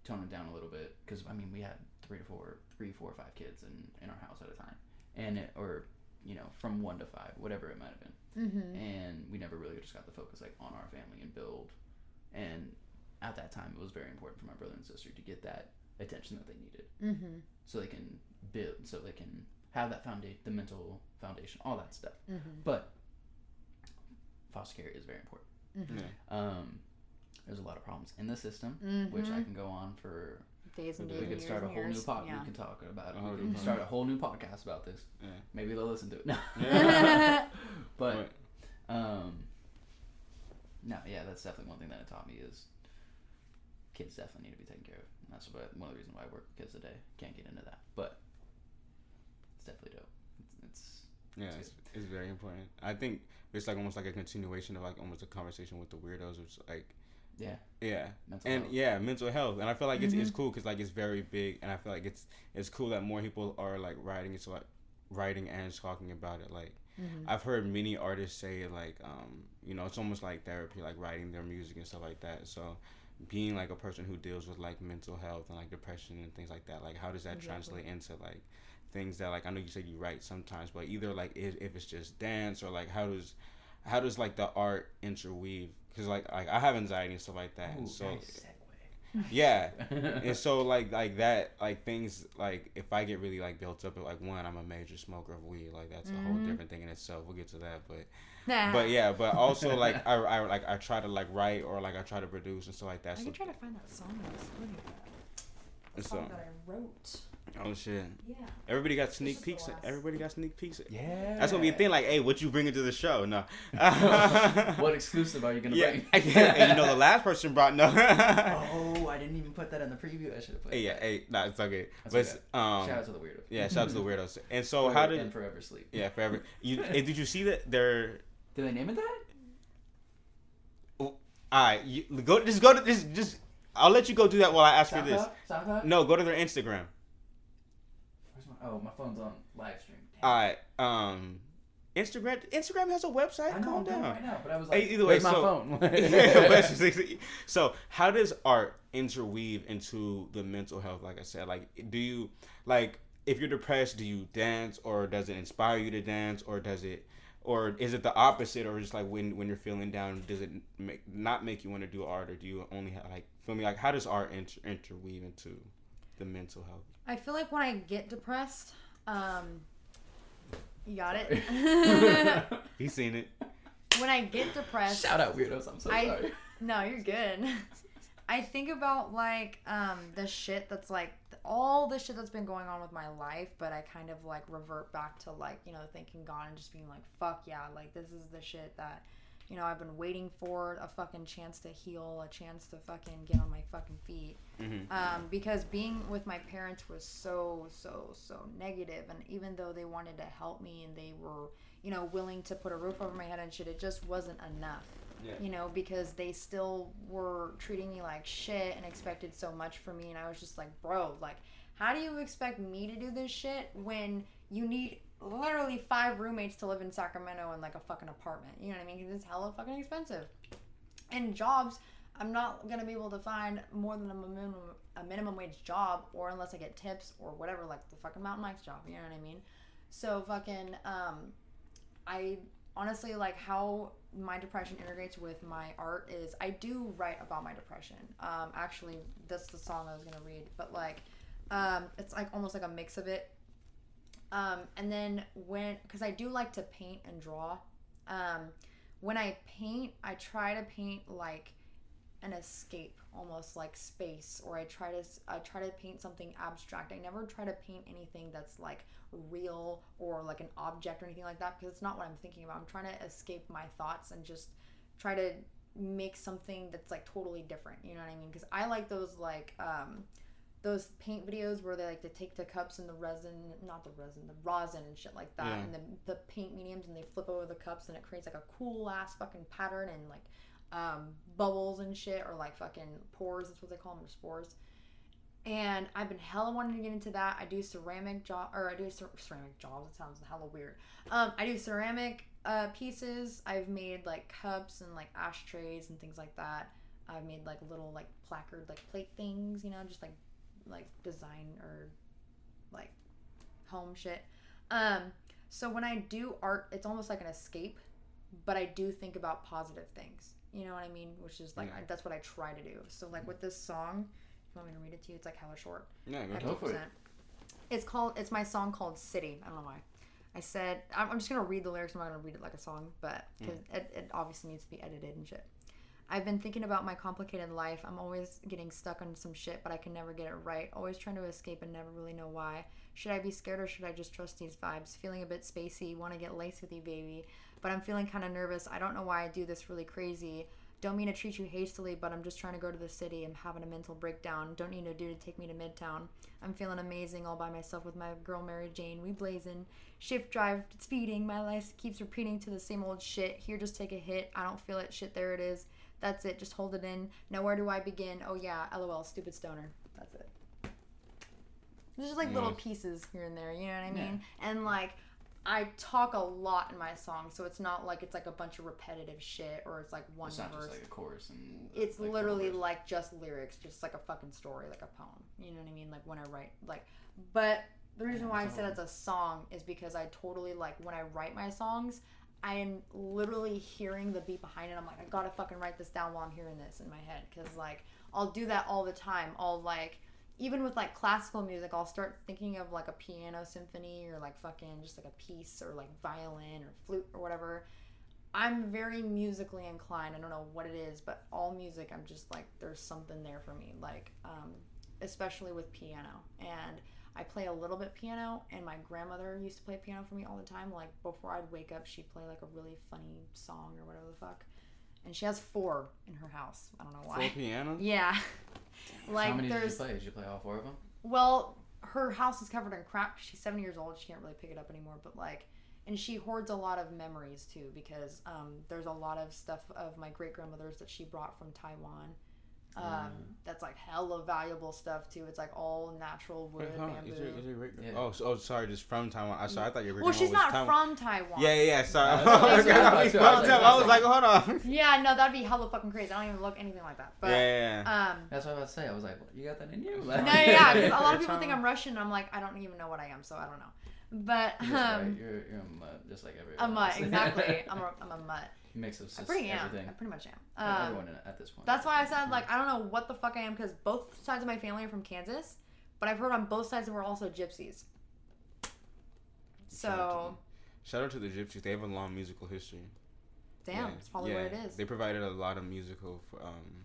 tone it down a little bit because I mean, we had three to four, three, four, five kids in in our house at a time, and it, or you know, from one to five, whatever it might have been Mm-hmm. and we never really just got the focus like on our family and build and at that time it was very important for my brother and sister to get that attention that they needed Mm-hmm. so they can build so they can have that foundation the mental foundation all that stuff Mm-hmm. but foster care is very important Mm-hmm. Yeah. um, there's a lot of problems in the system Mm-hmm. which i can go on for days and days. we and could years start a and whole new years. pod Yeah. we can talk about it whole we new can start a whole new podcast about this Yeah. maybe they'll listen to it no Yeah. but Right. Um, no, yeah, that's definitely one thing that it taught me is kids definitely need to be taken care of. And that's what, one of the reasons why I work with kids today. Can't get into that, but it's definitely dope. It's, Yeah, it's, it's very important. I think it's like almost like a continuation of like almost a conversation with the weirdos, which like it's yeah, yeah, mental and health. yeah, mental health. And I feel like it's it's Mhm. cool because like it's very big, and I feel like it's it's cool that more people are like writing it's like writing and talking about it. Like Mhm. I've heard many artists say like um you know it's almost like therapy, like writing their music and stuff like that. So being like a person who deals with like mental health and like depression and things like that, like how does that Exactly. translate into like things that like I know you said you write sometimes, but either like if, if it's just dance or like how does how does like the art interweave? Because like like I have anxiety and stuff like that, and Ooh, so nice yeah, and so like like that like things like if I get really like built up like one I'm a major smoker of weed like that's a whole Mhm. different thing in itself we'll get to that but Nah. but yeah but also like I, I like I try to like write or like I try to produce and stuff like that I so, can try to find that song that was funny. The So- song that I wrote. oh shit Yeah. everybody got sneak just peeks everybody got sneak peeks yeah, that's gonna be a thing like hey what you bringing to the show no what exclusive are you gonna yeah bring? and you know the last person brought no oh, I didn't even put that in the preview. I should have put. hey, yeah that. hey nah it's okay That's but okay. um Shout out to the weirdos. yeah shout out to the weirdos and so Forever- how did and forever sleep? yeah forever you eh, did you see that they're Did they name it that? All right, you go. Just go to this. Just I'll let you go do that while I ask for this. SoundCloud? No, go to their Instagram. Where's my, oh, my phone's on live stream. Damn. All right. Um, Instagram. Instagram has a website. I know, Calm down. right now, but I was like, either way, where's my so-? Yeah, so how does art interweave into the mental health like i said like do you like if you're depressed do you dance or does it inspire you to dance or does it or is it the opposite or just like when when you're feeling down does it make not make you want to do art or do you only have like feel me like how does art inter- interweave into the mental health I feel like when I get depressed, um, you got it. he's seen it when I get depressed, Shout out weirdos. I'm so I sorry. no, you're good. I think about like um the shit that's like all the shit that's been going on with my life, but I kind of like revert back to like you know thinking God and just being like fuck yeah, like this is the shit that you know I've been waiting for a fucking chance to heal, a chance to fucking get on my fucking feet. Mhm. Um, because being with my parents was so so so negative. negative, and even though they wanted to help me and they were you know willing to put a roof over my head and shit, it just wasn't enough yeah you know, because they still were treating me like shit and expected so much from me. And I was just like, bro, like, how do you expect me to do this shit when you need literally five roommates to live in Sacramento in like a fucking apartment? You know what I mean? it's hella fucking expensive. And jobs, I'm not gonna be able to find more than a minimum a minimum wage job, or unless I get tips or whatever, like the fucking mountain bikes job. You know what I mean? So fucking um, I honestly like how my depression integrates with my art is I do write about my depression. Um, actually, that's the song I was gonna read, but like, um, it's like almost like a mix of it. Um, and then when, because I do like to paint and draw. Um, when I paint, I try to paint like an escape, almost like space, or I try to I try to paint something abstract. I never try to paint anything that's like real or like an object or anything like that because it's not what I'm thinking about. I'm trying to escape my thoughts and just try to make something that's like totally different. You know what I mean? Because I like those like um those paint videos where they like to take the cups and the resin, not the resin, the rosin and shit like that, Yeah. and the the paint mediums and they flip over the cups and it creates like a cool ass fucking pattern and like um, bubbles and shit or like fucking pores. That's what they call them, or spores. And I've been hella wanting to get into that. I do ceramic job, or I do cer- ceramic jobs. It sounds hella weird. Um, I do ceramic uh, pieces. I've made like cups and like ashtrays and things like that. I've made like little like placard like plate things, you know, just like like design or like home shit. Um, so when I do art, it's almost like an escape, but I do think about positive things. You know what I mean? Which is like Yeah. I, that's what I try to do. So like with this song, if you want me to read it to you, it's like hella short. yeah go for it. It's called. It's my song called City. I don't know why. I said I'm, I'm just gonna read the lyrics. I'm not gonna read it like a song, but 'cause it, it obviously needs to be edited and shit. I've been thinking about my complicated life. I'm always getting stuck on some shit, but I can never get it right. Always trying to escape and never really know why. Should I be scared or should I just trust these vibes? Feeling a bit spacey, want to get laced with you, baby. But I'm feeling kind of nervous. I don't know why I do this really crazy. Don't mean to treat you hastily, but I'm just trying to go to the city. I'm having a mental breakdown. Don't need no dude to take me to Midtown. I'm feeling amazing all by myself with my girl Mary Jane. We blazing. Shift drive, speeding. My life keeps repeating to the same old shit. Here, just take a hit. I don't feel it. Shit, there it is. That's it. Just hold it in. Now, where do I begin? Oh, yeah. LOL. Stupid stoner. That's it. There's just like little pieces here and there. You know what I mean? Yeah. And like, I talk a lot in my songs, so it's not like it's like a bunch of repetitive shit or it's like one It's not verse. like a chorus and. it's like, literally like just lyrics, just like a fucking story, like a poem. You know what I mean? Like when I write, like, but the reason why I said it's a song is because I totally like when I write my songs, I am literally hearing the beat behind it. I'm like, I gotta fucking write this down while I'm hearing this in my head, because like I'll do that all the time. I'll like even with like classical music, I'll start thinking of like a piano symphony or like fucking just like a piece or like violin or flute or whatever. I'm very musically inclined. I don't know what it is, but all music, I'm just like, there's something there for me. Like, um, especially with piano. And I play a little bit piano, and my grandmother used to play piano for me all the time. Like, before I'd wake up, she'd play like a really funny song or whatever the fuck. And she has four in her house. I don't know Full why. piano Yeah. like, How many did you there's. play? Did you play all four of them? Well, her house is covered in crap. She's seven years old. She can't really pick it up anymore. But like, and she hoards a lot of memories too because um, there's a lot of stuff of my great grandmother's that she brought from Taiwan, Um, that's like hella valuable stuff too. It's like all natural wood, Wait, bamboo. Is your, is your Yeah. Oh, so, oh, sorry, just from Taiwan. I sorry, I thought your great well, she's not Taiwan. from Taiwan. Yeah, yeah, yeah. Sorry. Yeah, that's what I was I gonna was say. like, I was like, I was like, hold on. Yeah, no, that'd be hella fucking crazy. I don't even look anything like that. But yeah, yeah, yeah. um, That's what I was about to say. I was like, what, you got that in you? no, yeah, because a lot of people think I'm Russian. I'm like, I don't even know what I am, so I don't know. But You're, right. um, you're, you're a mutt, just like everyone. a mutt, exactly. I'm a, I'm a mutt. Mix of I sis- pretty am. I pretty much am. Yeah, Um, everyone in- at this point. That's why I said like I don't know what the fuck I am because both sides of my family are from Kansas, but I've heard on both sides that we're also gypsies. So Shout out to the Gypsies. They have a long musical history. damn, Yeah, it's probably yeah. what it is. They provided a lot of musical for, um,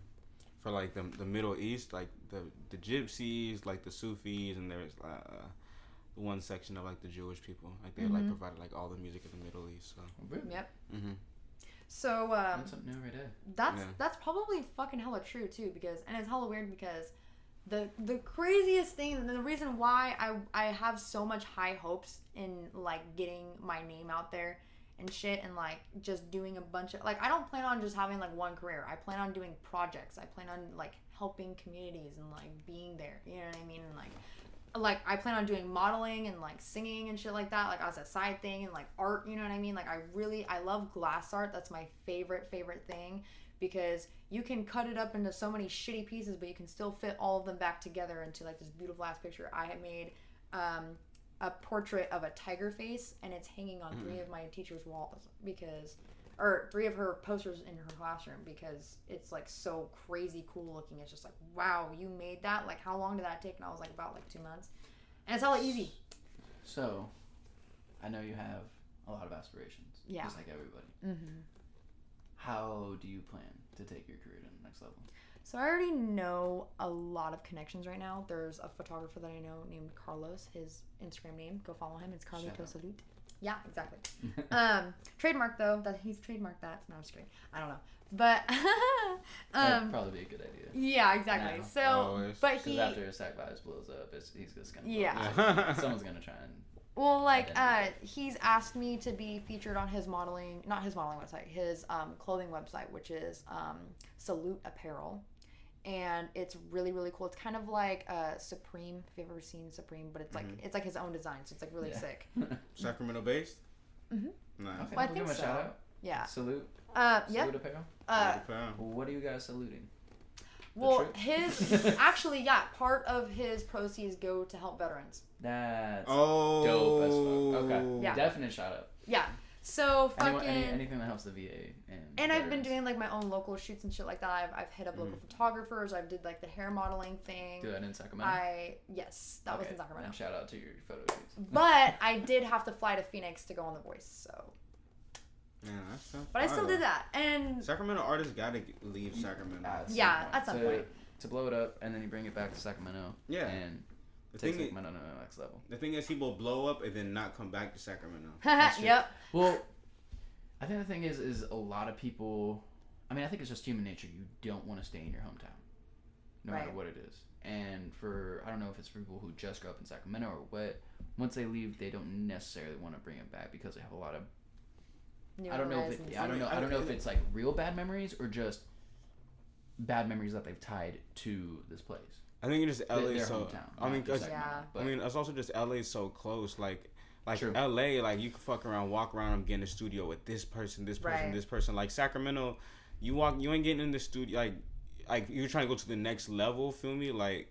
for like the the Middle East, like the the Gypsies, like the Sufis, and there's uh, one section of like the Jewish people. Like they like Mhm. provided like all the music of the Middle East. So. Really? Yep. Mm-hmm. So um, Learn something new every day. that's Yeah. that's probably fucking hella true too because and it's hella weird because the the craziest thing and the reason why I I have so much high hopes in like getting my name out there and shit and like just doing a bunch of like I don't plan on just having like one career. I plan on doing projects. I plan on like helping communities and like being there. You know what I mean? And like like I plan on doing modeling and like singing and shit like that, like as a side thing and like art, you know what I mean? Like I really I love glass art. That's my favorite favorite thing because you can cut it up into so many shitty pieces, but you can still fit all of them back together into like this beautiful ass picture. I had made um, a portrait of a tiger face and it's hanging on three of my teacher's walls because or three of her posters in her classroom because it's like so crazy cool looking. It's just like, wow, you made that? Like how long did that take? And I was like about like two months. And it's hella easy. So, I know you have a lot of aspirations. Yeah. Just like everybody. Mm-hmm. How do you plan to take your career to the next level? So I already know a lot of connections right now. There's a photographer that I know named Carlos. His Instagram name, go follow him. It's out. Salute. Yeah, exactly. um, trademark though. That he's trademarked that. No, I'm just kidding. I don't know, but That'd um, probably be a good idea. yeah, exactly. No. So, Always. but Because he, after his Sac Vibes blows up, it's, he's just gonna. blow Yeah. up. Someone's gonna try and. well, like uh, he's asked me to be featured on his modeling, not his modeling website, his um, clothing website, which is um, Salute Apparel. And it's really really cool. It's kind of like uh, Supreme. If you've ever seen Supreme, but it's like Mhm. it's like his own design, so it's like really Yeah. sick. Sacramento based. Mm Mhm. Nice. Okay, Well, I we'll think so. shout out. Yeah. Salute. Uh, yep. Salute apparel. Uh, Pound. What are you guys saluting? well, his actually, yeah, part of his proceeds go to help veterans. That's Oh. dope as fuck. Okay. Yeah. Definite shout out. Yeah. So Anyone, fucking. any, anything that helps the VA and. and I've been doing like my own local shoots and shit like that. I've, I've hit up local mm. photographers. I've did like the hair modeling thing. Do that in Sacramento. I yes, that was in Sacramento. then Shout out to your photo shoots. But I did have to fly to Phoenix to go on The Voice. So, Yeah, that's so but I still did that. And Sacramento artists gotta leave Sacramento. At some Yeah, point. at some to, point. To blow it up and then you bring it back to Sacramento. Yeah. And The take thing, is, Sacramento to the next level. the thing is, people blow up and then not come back to Sacramento. That's yep. Well, I think the thing is, is a lot of people. I mean, I think it's just human nature. You don't want to stay in your hometown, no matter what it is. And for I don't know if it's for people who just grew up in Sacramento or what. Once they leave, they don't necessarily want to bring it back because they have a lot of. New I don't know if it, I don't know. I don't know if it's like real bad memories or just bad memories that they've tied to this place. I think it's just LA their so. hometown. I mean, not just 'cause- Sacramento, Yeah. I mean, it's also just LA so close. Like, like True. LA, like you can fuck around, walk around, and get in the studio with this person, this person, Right. this person. Like Sacramento, you walk, you ain't getting in the studio. Like, like you're trying to go to the next level. Feel me? Like,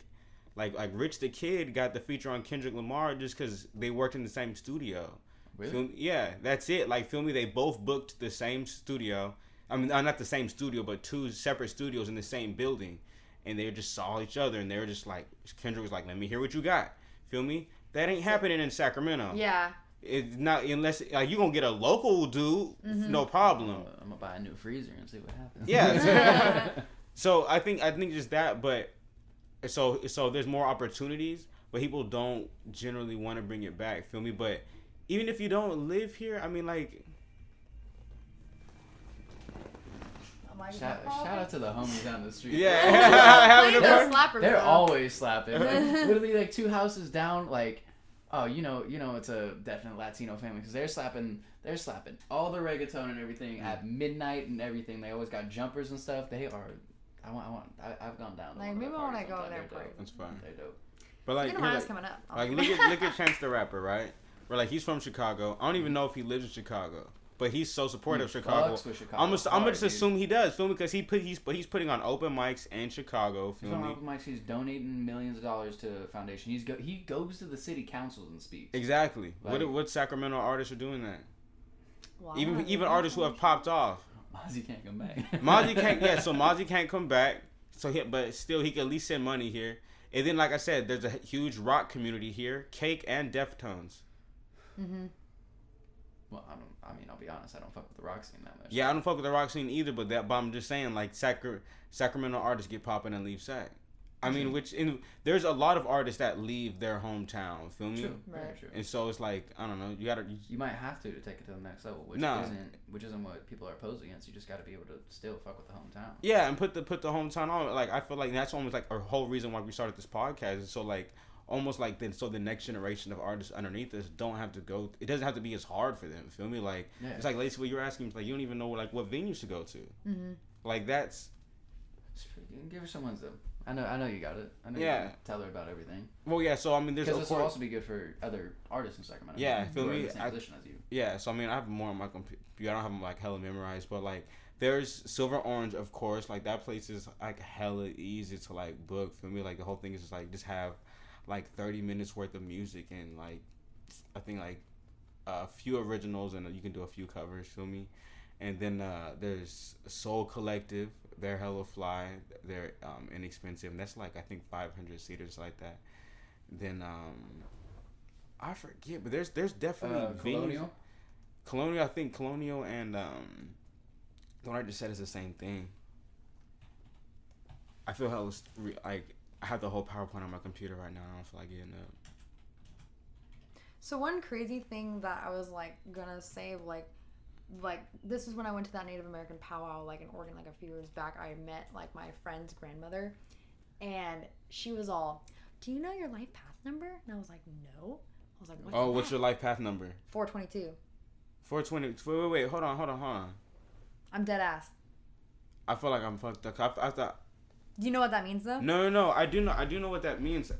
like like Rich the Kid got the feature on Kendrick Lamar just because they worked in the same studio. really. Feel? Yeah, that's it. Like, feel me? They both booked the same studio. I mean, uh, not the same studio, but two separate studios in the same building, and they just saw each other, and they were just like, Kendrick was like, "Let me hear what you got." Feel me? That ain't happening in Sacramento. Yeah. It's not unless like you gonna get a local dude, Mm-hmm. no problem. Uh, I'm gonna buy a new freezer and see what happens. Yeah. So I think I think just that, but so so there's more opportunities, but people don't generally want to bring it back. Feel me? But even if you don't live here, I mean, like Am Shout, shout out to the homies down the street. Yeah. Having a those party. slappers. They're always slapping. Like, literally, like two houses down. Like, oh, you know, you know, it's a definite Latino family because they're slapping, they're slapping all the reggaeton and everything mm. at midnight and everything. They always got jumpers and stuff. They are, I want. I want. I, I've gone down. Like, one of maybe their I wanna go sometime. there and They're party. dope. That's fine. They're dope. But like, you're mine like, is coming up. like look at look at Chance the Rapper, right? Where like he's from Chicago. I don't even mm. know if he lives in Chicago, but he's so supportive He of Chicago. fucks with Chicago I'm just, I'm gonna just dude. assume he does, feel me? Because he put he's but he's putting on open mics in Chicago, He's feel on me? open mics. He's donating millions of dollars to a foundation. He's go. He goes to the city councils and speaks. Exactly. what Like- what Sacramento artists are doing that? Wow. Even even artists who have popped off. Mozzy can't come back. Mozzy can't. Yeah, so Mozzy can't come back. So he, but still he can at least send money here. And then, like I said, there's a huge rock community here, Cake and Deftones. Mm-hmm. Well, I don't. I mean, I'll be honest. I don't fuck with the rock scene that much. Yeah, I don't fuck with the rock scene either, but that. But I'm just saying, like Sacra- Sacramento artists get popping and leave Sac. I mean, which in there's a lot of artists that leave their hometown. Feel me? True. Right. true. And so it's like I don't know. You gotta. You, You might have to to take it to the next level, which Nah. isn't which isn't what people are opposed against. You just got to be able to still fuck with the hometown. yeah, and put the put the hometown on. Like I feel like that's almost like our whole reason why we started this podcast. Is so like almost like then so the next generation of artists underneath us don't have to go. It doesn't have to be as hard for them. Feel me? Like Yeah. it's like Lacey, what you're asking. Is like you don't even know like what venues to go to. Mm-hmm. Like that's Give her someone's though. I know. I know you got it. I know. Yeah. You tell her about everything. well, yeah. So I mean, there's Because of this will also be good for other artists in Sacramento. Yeah, who feel are in me? the same I- position as you. Yeah, so I mean, I have more on my computer. I don't have them like hella memorized, but like there's Silver Orange, of course. Like that place is like hella easy to like book for me. Like the whole thing is just like just have like 30 minutes worth of music and like I think like a few originals and you can do a few covers. Feel me? And then uh, there's Sol Collective. They're hella fly. They're um, inexpensive. And that's like I think 500 seaters like that. Then um, I forget, but there's there's definitely Uh. Colonial. Colonial, I think Colonial and um, the one I just said is the same thing. I feel hella like I have the whole PowerPoint on my computer right now. I don't feel like getting up. So one crazy thing that I was like gonna say, like, like this is when I went to that Native American powwow, like in Oregon, like a few years back. I met like my friend's grandmother, and she was all, "Do you know your life path number?" And I was like, "No." I was like, "What's oh, what's that?" your life path number? 422. 420. Wait, wait, wait. Hold on, hold on, hold on. I'm dead ass. I feel like I'm fucked up. I, I thought. Do you know what that means though? No, no, no. I do know. I do know what that means.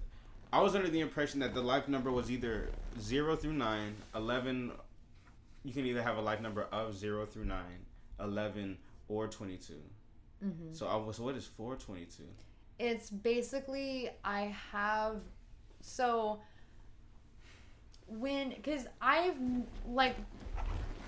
I was under the impression that the life number was either zero through nine, 11. You can either have a life number of zero through nine, 11, or 22. Mm-hmm. So I was. So What is 422? It's basically I have so when because I've like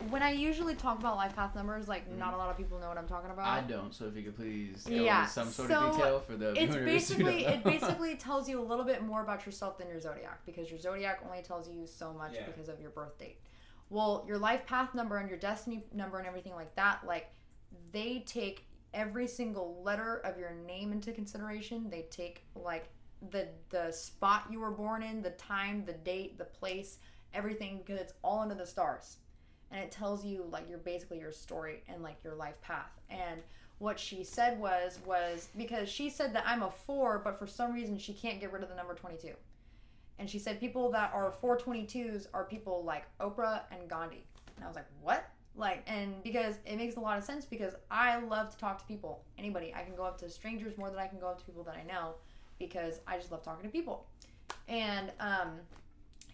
when I usually talk about life path numbers, like mm-hmm. not a lot of people know what I'm talking about. I don't. So if you could please go Yeah, into some sort so of detail for the it's basically it basically tells you a little bit more about yourself than your zodiac because your zodiac only tells you so much Yeah. because of your birth date. Well, your life path number and your destiny number and everything like that, like they take every single letter of your name into consideration. They take like the the spot you were born in, the time, the date, the place, everything because it's all under the stars. And it tells you like your basically your story and like your life path. And what she said was was because she said that I'm a 4, but for some reason she can't get rid of the number 22. And she said people that are 422s are people like Oprah and Gandhi. And I was like, "What?" Like, and because it makes a lot of sense because I love to talk to people. Anybody, I can go up to strangers more than I can go up to people that I know because I just love talking to people. And um,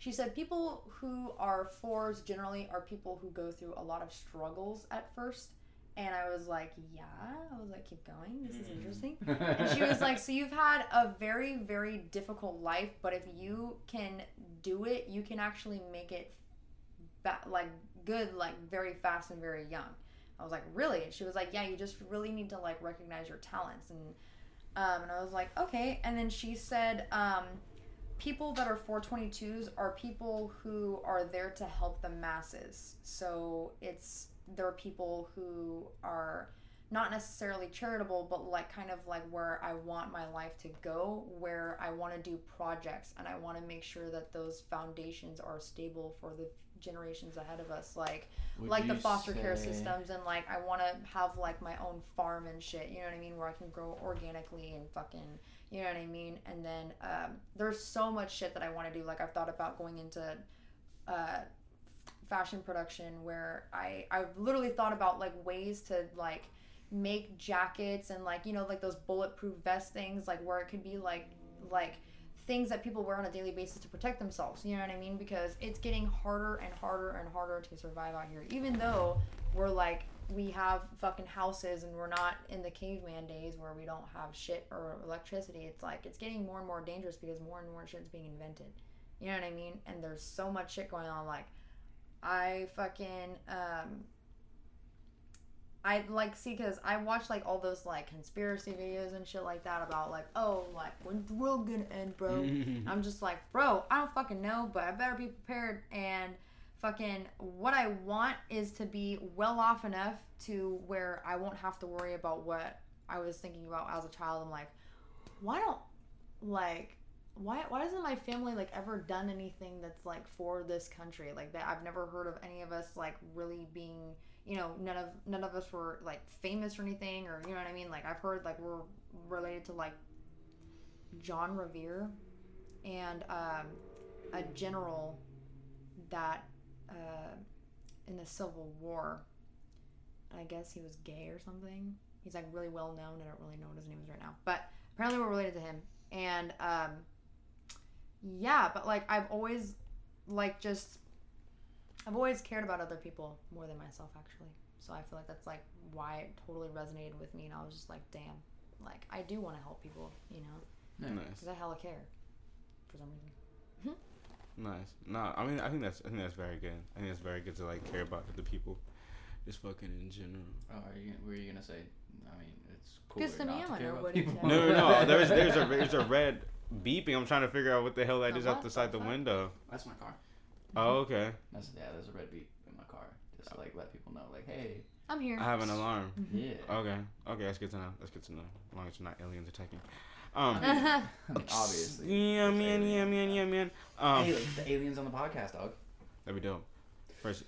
she said people who are fours generally are people who go through a lot of struggles at first. And I was like, yeah. I was like, keep going. This is interesting. And she was like, so you've had a very, very difficult life, but if you can do it, you can actually make it ba- like good, like very fast and very young. I was like, really? And she was like, yeah, you just really need to like recognize your talents. And um, and I was like, okay. And then she said, um, people that are 422s are people who are there to help the masses. So it's there are people who are not necessarily charitable, but like kind of like where I want my life to go, where I want to do projects and I want to make sure that those foundations are stable for the generations ahead of us. Like Would like the foster care systems and like I want to have like my own farm and shit. You know what I mean? Where I can grow organically and fucking, you know what I mean? And then um, there's so much shit that I want to do. Like I've thought about going into uh, fashion production where I I've literally thought about like ways to like make jackets and like you know like those bulletproof vest things like where it could be like like things that people wear on a daily basis to protect themselves you know what i mean because it's getting harder and harder and harder to survive out here even though we're like we have fucking houses and we're not in the caveman days where we don't have shit or electricity it's like it's getting more and more dangerous because more and more shit's being invented you know what i mean and there's so much shit going on like i fucking um I like see because I watch like all those like conspiracy videos and shit like that about like oh like when's the world gonna end, bro? I'm just like, bro, I don't fucking know, but I better be prepared. And fucking what I want is to be well off enough to where I won't have to worry about what I was thinking about as a child. I'm like, why don't like why why hasn't my family like ever done anything that's like for this country like that I've never heard of any of us like really being you know none of none of us were like famous or anything or you know what I mean like I've heard like we're related to like John Revere and um, a general that uh, in the Civil War. I guess he was gay or something. He's like really well known. I don't really know what his name is right now. But apparently we're related to him. And um yeah but like i've always like just i've always cared about other people more than myself actually. So i feel like that's like why it totally resonated with me. And i was just like damn. Like i do want to help people you know? Nice. because i hella care for some reason Nice. No, I mean, I think that's I think that's very good. I think that's very good to like care about the people, just fucking in general. Oh, are you, what were you gonna say? I mean, it's cool. Because to me, I'm a care about nobody, people. too. No, no, no. There's there's a there's a red beeping. I'm trying to figure out what the hell that The is what? out the side the The window. That's my car. Oh, okay. That's yeah. There's a red beep in my car, just to like let people know, like, hey, i'm here I have an alarm. Mm-hmm. yeah. Okay. Okay, that's good to know. That's good to know. As long as you're not aliens attacking. Um. I mean, obviously. Yeah, it's man. Yeah, man. Yeah, man. Um. Hey, the aliens on the podcast, dog. That'd be dope. First,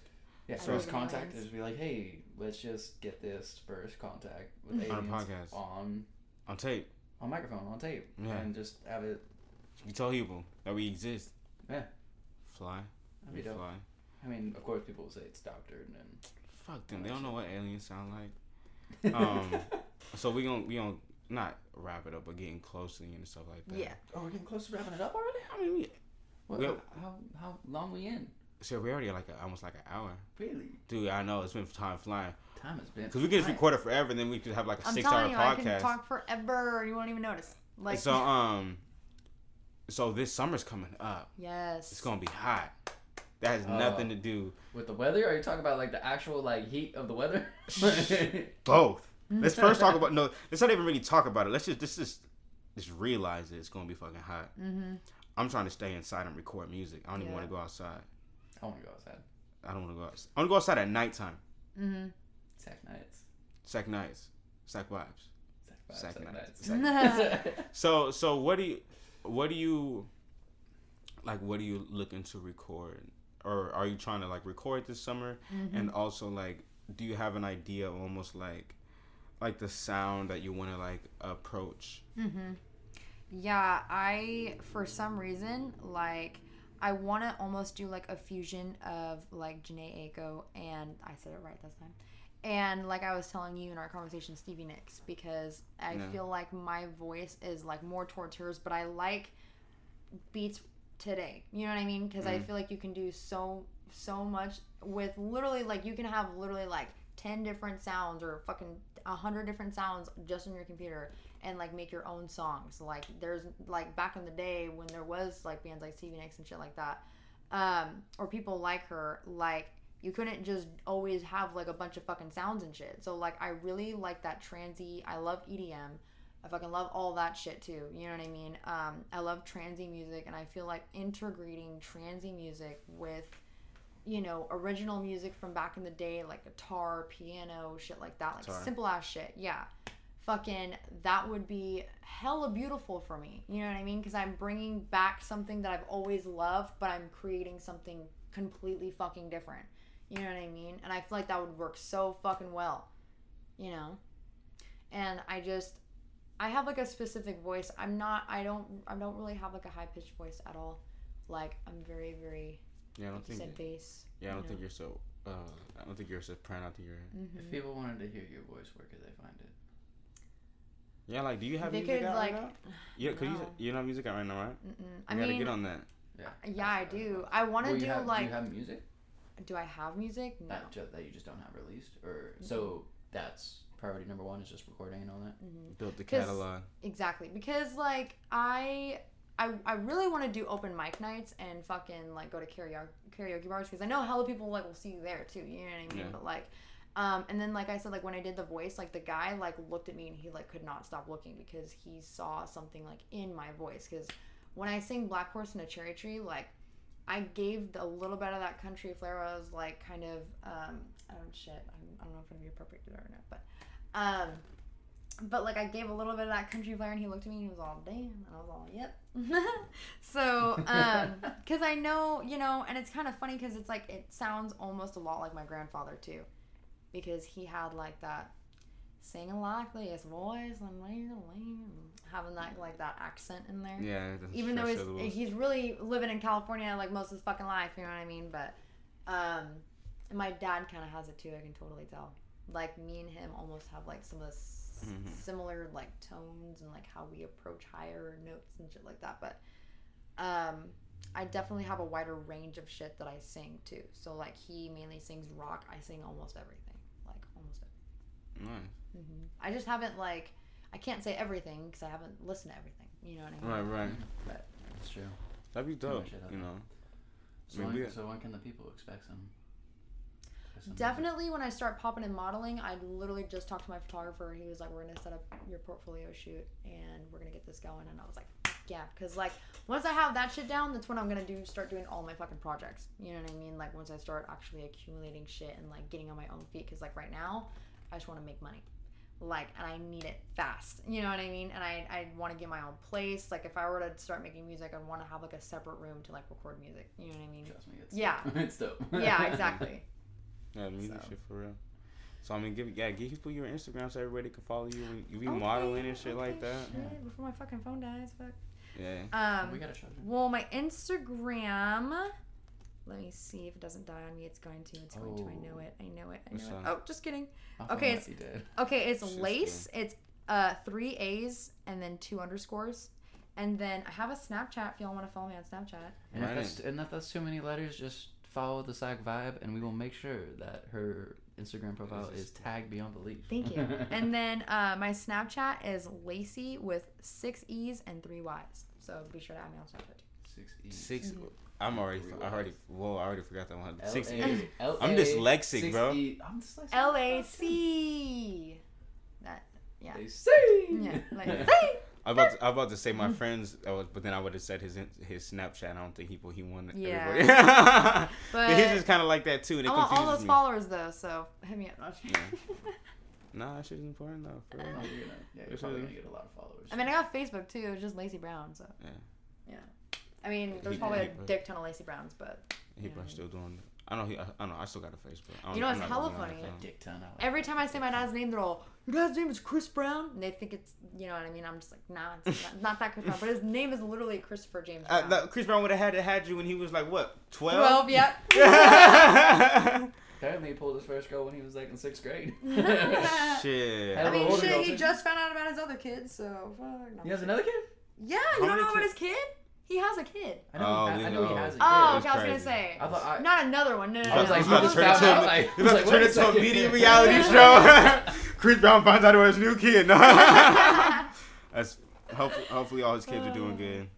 Yeah, first believe contact is be like, hey, let's just get this first contact with Mhm. On a aliens podcast. on on tape, on microphone on tape, Yeah. and just have it. you tell people that we exist. Yeah. Fly. That'd We be dope. fly. I mean, of course, people will say it's doctored and. Fuck them. They don't know what aliens sound like. Um, So we gon' we gon' not wrap it up, but getting close to the and stuff like that. yeah Oh, we're getting close to wrapping it up already. I mean, we, What, Well- how how long we in? so we already like a, almost like an hour. Really? Dude, I know it's been time flying. Time has been. Cause we could just record it forever, and then we could have like a i'm six hour telling you i podcast. can talk forever and you won't even notice like so um, so this summer's coming up. yes It's gonna be hot. That has Oh. nothing to do. With the weather? Are you talking about like the actual like heat of the weather? Both. Let's first talk about no. Let's not even really talk about it. Let's just just just, just realize that it's gonna be fucking hot. mm-hmm I'm trying to stay inside and record music. I don't even want to go outside. I want to go outside. I don't want to go outside. I want to go outside at nighttime. mm-hmm Sac nights. Sac nights. Sac vibes. Sac, Sac vibes, nights. sac nights. So so what do you what do you like what do you looking to record? Or are you trying to like record this summer? Mm-hmm. And also like do you have an idea of almost like like the sound that you want to like approach? Mm-hmm. Yeah, I for some reason like I want to almost do like a fusion of like Jhené Aiko and I said it right this time. And like I was telling you in our conversation, Stevie Nicks, because I Yeah. feel like my voice is like more towards hers, but I like beats today. You know what I mean? Because I Mm. feel like you can do so so much with literally like you can have literally like ten different sounds or fucking a hundred different sounds just on your computer and like make your own songs. Like there's like back in the day when there was like bands like Stevie Nicks and shit like that, um, or people like her, like you couldn't just always have like a bunch of fucking sounds and shit. So like I really like that transy. I love EDM. I fucking love all that shit too. You know what I mean? Um, I love transy music, and I feel like integrating transy music with, you know, original music from back in the day, like guitar, piano, shit like that, like simple ass shit. Yeah, fucking that would be hella beautiful for me. You know what I mean? Because I'm bringing back something that I've always loved, but I'm creating something completely fucking different. You know what I mean? And I feel like that would work so fucking well. You know? And I just I have like a specific voice. I'm not I don't I don't really have like a high pitched voice at all. Like I'm very, very Yeah, I don't like you think said bass. Yeah, I don't you think know? you're so Uh, I don't think you're a soprano. I think you're. Mhm. If people wanted to hear your voice, where could they find it? Yeah, like, do you have They music could out like. right now? Yeah, cause you No. you don't have music out right now, right? Mm-mm. You I gotta mean, get on that. Yeah. yeah, I do. I want to Well, do have- like. Do you have music do I have music? No. that, ju- that you just don't have released, or so that's priority number one is just recording and all that. hmm Built the 'Cause- catalog. Exactly, because like I, I, I really want to do open mic nights and fucking like go to karaoke karaoke bars because I know hella people like will see you there too. You know what I mean? Yeah. But like, um, and then like I said, like when I did the voice, like the guy like looked at me and he like could not stop looking because he saw something like in my voice. Because when I sing Black Horse in a Cherry Tree, like I gave a little bit of that country flair. I was like kind of, um, I don't shit. I'm, I don't know if it'd be appropriate to do that or not, but. Um, but like I gave a little bit of that country flair, and he looked at me and he was all, "Damn," and I was all, "Yep." so, um, because I know, you know, and it's kind of funny because it's like it sounds almost a lot like my grandfather too, because he had like that singing like this voice and having that like that accent in there. Yeah. Even though he's he's really living in California like most of his fucking life, you know what I mean? But, um, and my dad kind of has it too. I can totally tell. Like me and him almost have like some of the s- Mhm. similar like tones and like how we approach higher notes and shit like that. But um, I definitely have a wider range of shit that I sing too. So like he mainly sings rock. I sing almost everything, like almost everything. Nice. hmm I just haven't like I can't say everything because I haven't listened to everything. You know what I mean? Right, right. But That's true. That'd be dope. You know. So, Maybe- when, so when can the people expect some? Definitely, when I start popping in modeling, I literally just talked to my photographer. He was like, "We're gonna set up your portfolio shoot, and we're gonna get this going." And I was like, "Yeah," because like once I have that shit down, that's when I'm gonna do start doing all my fucking projects. You know what I mean? Like once I start actually accumulating shit and like getting on my own feet. Because like right now, I just want to make money, like, and I need it fast. You know what I mean? And I I want to get my own place. Like if I were to start making music, I'd want to have like a separate room to like record music. You know what I mean? Trust me, it's Yeah. it's dope. Yeah, exactly. Yeah, the music So. shit for real. So I mean, give yeah, give people your Instagram so everybody can follow you. and You be Okay, modeling and shit like okay, that. shit, before my fucking phone dies, fuck. Yeah. Um, we got a show. well, my Instagram. Let me see if it doesn't die on me. It's going to. It's going to. I know Oh. it. I know it. I What's know it. that? Oh, just kidding. My okay, it's- be. Okay, it's Sister. lace. It's uh three A's and then two underscores, and then I have a Snapchat if y'all want to follow me on Snapchat. And if, Right. that's, and if that's too many letters, just follow the Sac vibe, and we will make sure that her Instagram profile Is is tagged beyond belief. Thank you. and then uh, my Snapchat is Lacey with six E's and three Y's. So be sure to add me on Snapchat. too. Six E's. 6 Mhm. I'm already. Three I already. Whoa! I already forgot that one. L- Six. A- I'm L- I'm dyslexic, six bro. E- I'm dyslexic. L A C. That yeah. They say. Yeah. Like, "Say." I about to, I about to say my friends, was, but then I would have said his his Snapchat. I don't think he he wanted Yeah. everybody. But but his is kind of like that too, and it I want all those me. followers though, so hit me up. Yeah. Nah, that shit is important though. For real. you're gonna, yeah, you're probably gonna get a lot of followers. I mean, I got Facebook too. It's just Lacey Brown, so Yeah. yeah. I mean, there's He- probably a he- dick ton of Lacey Browns, but He probably still doing. I know he. I, I know. I still got a Facebook. I don't- You know, I'm it's not hella really on funny. that phone. dick ton. Every time I say my dad's name, they're all, "Your dad's name is Chris Brown," and they think it's, you know what I mean. I'm just like, nah, it's not, not that Chris Brown, but his name is literally Christopher James Uh, that- Chris Brown would have had had you when he was like what twelve. Twelve, yep. Apparently, he pulled his first girl when he was like in sixth grade. Shit. I Hell, mean, older shit, he too. just found out about his other kid, so fuck. no. he has another kid. Yeah, How you don't know about kids? his kid? He has a kid. I know. Oh, he, ha- I we know he know. has a kid. Oh, That's okay, I was gonna crazy. say. I thought I, Not another one. No, no, no. I was like, He's about to you turn found into out, a- like- he's about like, to turn it a into a second. media reality show. Chris Brown finds out about his new kid. No. That's hopefully, hopefully all his kids are doing good.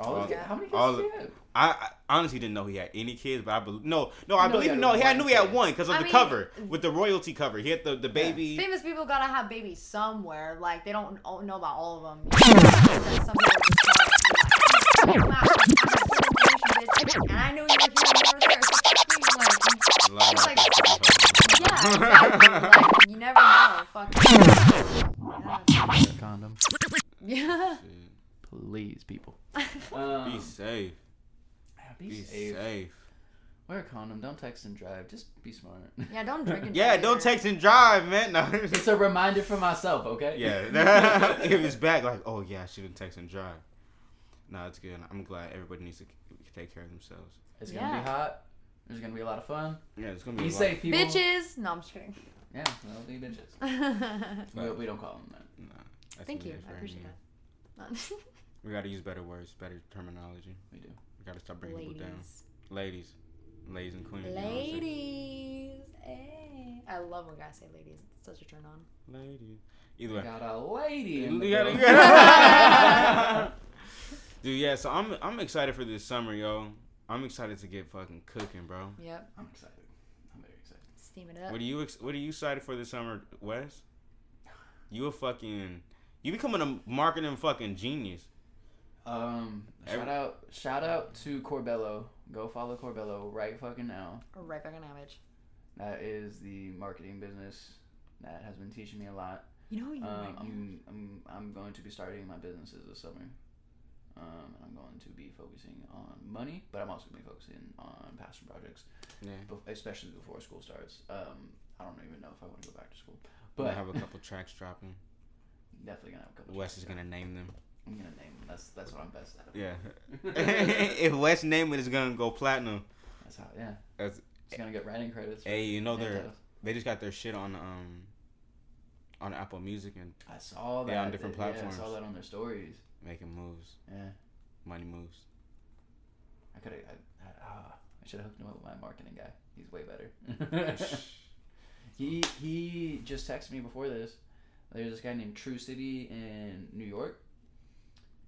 All of All- How many kids all- does he have? I, I honestly didn't know he had any kids, but I believe no, no, I You know he believe had no. He had one knew he had kid. one because of I the mean- cover with the royalty cover. He had the the baby. Famous people gotta have babies somewhere. Like they don't all know about all of them. Some people information, bitch." And I know you were here and you were there. So fuck you. Like, A It's like- people yeah, exactly. Like, you never know. Fuck. Yeah. Condom. yeah. Please, people. Be Um, safe. yeah, be, Be safe. safe. Wear a condom. Don't text and drive. Just be smart. Yeah, don't drink and Yeah, drive don't either. text and drive, man. No. it's a reminder for myself, okay? Yeah. it was back like, oh yeah, I shouldn't text and drive. No, it's good. I'm glad everybody needs to take care of themselves. It's gonna Yeah. be hot. There's gonna be a lot of fun. Yeah, it's gonna be. Be a lot- safe, people. Bitches. No, I'm just kidding. Yeah, they'll be bitches. We, we don't call them that. Nah, that's Thank you. English I right appreciate here. that. We gotta use better words, better terminology. We do. We gotta stop bringing people down. Ladies. Ladies, ladies and queens. you know what I'm saying? Ladies. Hey. I love when guys say ladies. It's such a turn on. Ladies. Either way. We got a lady in You gotta- you building. gotta- Dude, yeah. So I'm I'm excited for this summer, yo. I'm excited to get fucking cooking, bro. Yep. I'm excited. I'm very excited. Steam it up. What are you ex- What are you excited for this summer, Wes? You a fucking you becoming a marketing fucking genius. Um, Every- shout out, shout out to Corbello. Go follow Corbello right fucking now. Right back on average. That is the marketing business that has been teaching me a lot. You know who you Um, right? I'm, I'm, I'm going to be starting my businesses this summer. Um, and I'm going to be focusing on money, but I'm also going to be focusing on passion projects, Yeah. bef- especially before school starts. Um, I don't even know if I want to go back to school, But I have a couple tracks dropping. definitely gonna have a couple. Wes is gonna name them. I'm gonna name them. That's that's what I'm best at. Yeah. if Wes name it, it's gonna go platinum. That's how. Yeah. That's- It's gonna get writing credits. Hey, you know they're titles. they just got their shit on um on Apple Music and I saw that. Yeah, on different Yeah, I platforms. saw that on their stories. Making moves, Yeah. money moves. I could have. I, I, ah, I should have hooked him up with my marketing guy. He's way better. he he just texted me before this. There's this guy named True City in New York,